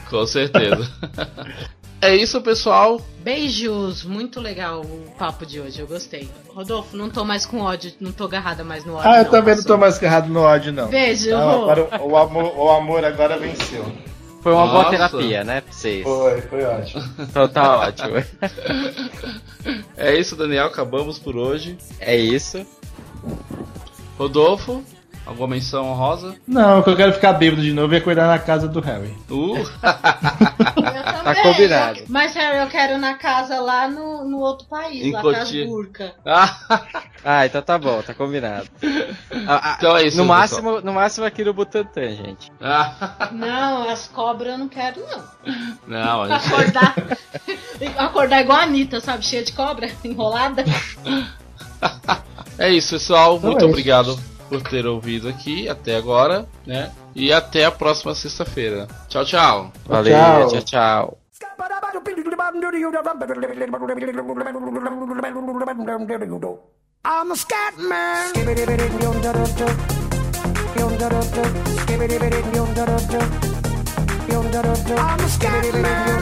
com certeza. é isso, pessoal. Beijos, muito legal o papo de hoje, eu gostei. Rodolfo, não tô mais com ódio, não tô agarrada mais no ódio. Ah, eu também não passou. tô mais errado no ódio, não. Beijo, Não, agora o, amor, o amor agora venceu. Foi uma boa Nossa. terapia, né, pra vocês? Foi, foi ótimo. Então tá ótimo. É isso, Daniel, acabamos por hoje. É isso. Rodolfo, alguma menção honrosa? Não, que eu quero ficar bêbado de novo e acordar na casa do Harry. Uh, Eu Tá combinado. Mas Harry, eu quero na casa lá no, no outro país, Em lá Cotia. Casburca. ah, Ah, então tá bom, tá combinado. Ah, ah, então é isso, no, pessoal. máximo, no máximo aqui no Butantã, gente. Ah, Não, as cobras eu não quero, não. não, a gente... Acordar, acordar igual a Anitta, sabe? Cheia de cobra, enrolada. É isso, pessoal. Então Muito é isso. obrigado por ter ouvido aqui até agora, né? E até a próxima sexta-feira. Tchau, tchau. Valeu, Tchau. tchau, tchau. I'm a scat man. I'm a scat man.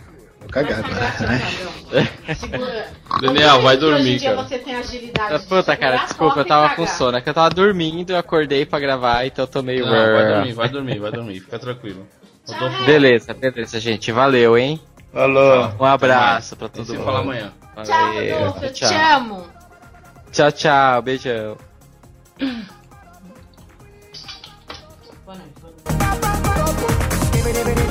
Cagar agora, né? Segura. Daniel, vai Hoje dormir, em dia cara. você tem agilidade. Ah, de Puta, cara, desculpa, eu tava com sono. É que eu tava dormindo, eu acordei pra gravar, então eu tô meio. Não, vai dormir, vai dormir, vai dormir, fica tranquilo. Beleza, beleza, gente. Valeu, hein? Falou. Um abraço pra todo se mundo. fala amanhã. Tchau, Valeu, Rodolfo, eu te tchau. amo. Tchau, tchau. Beijão. Boa noite,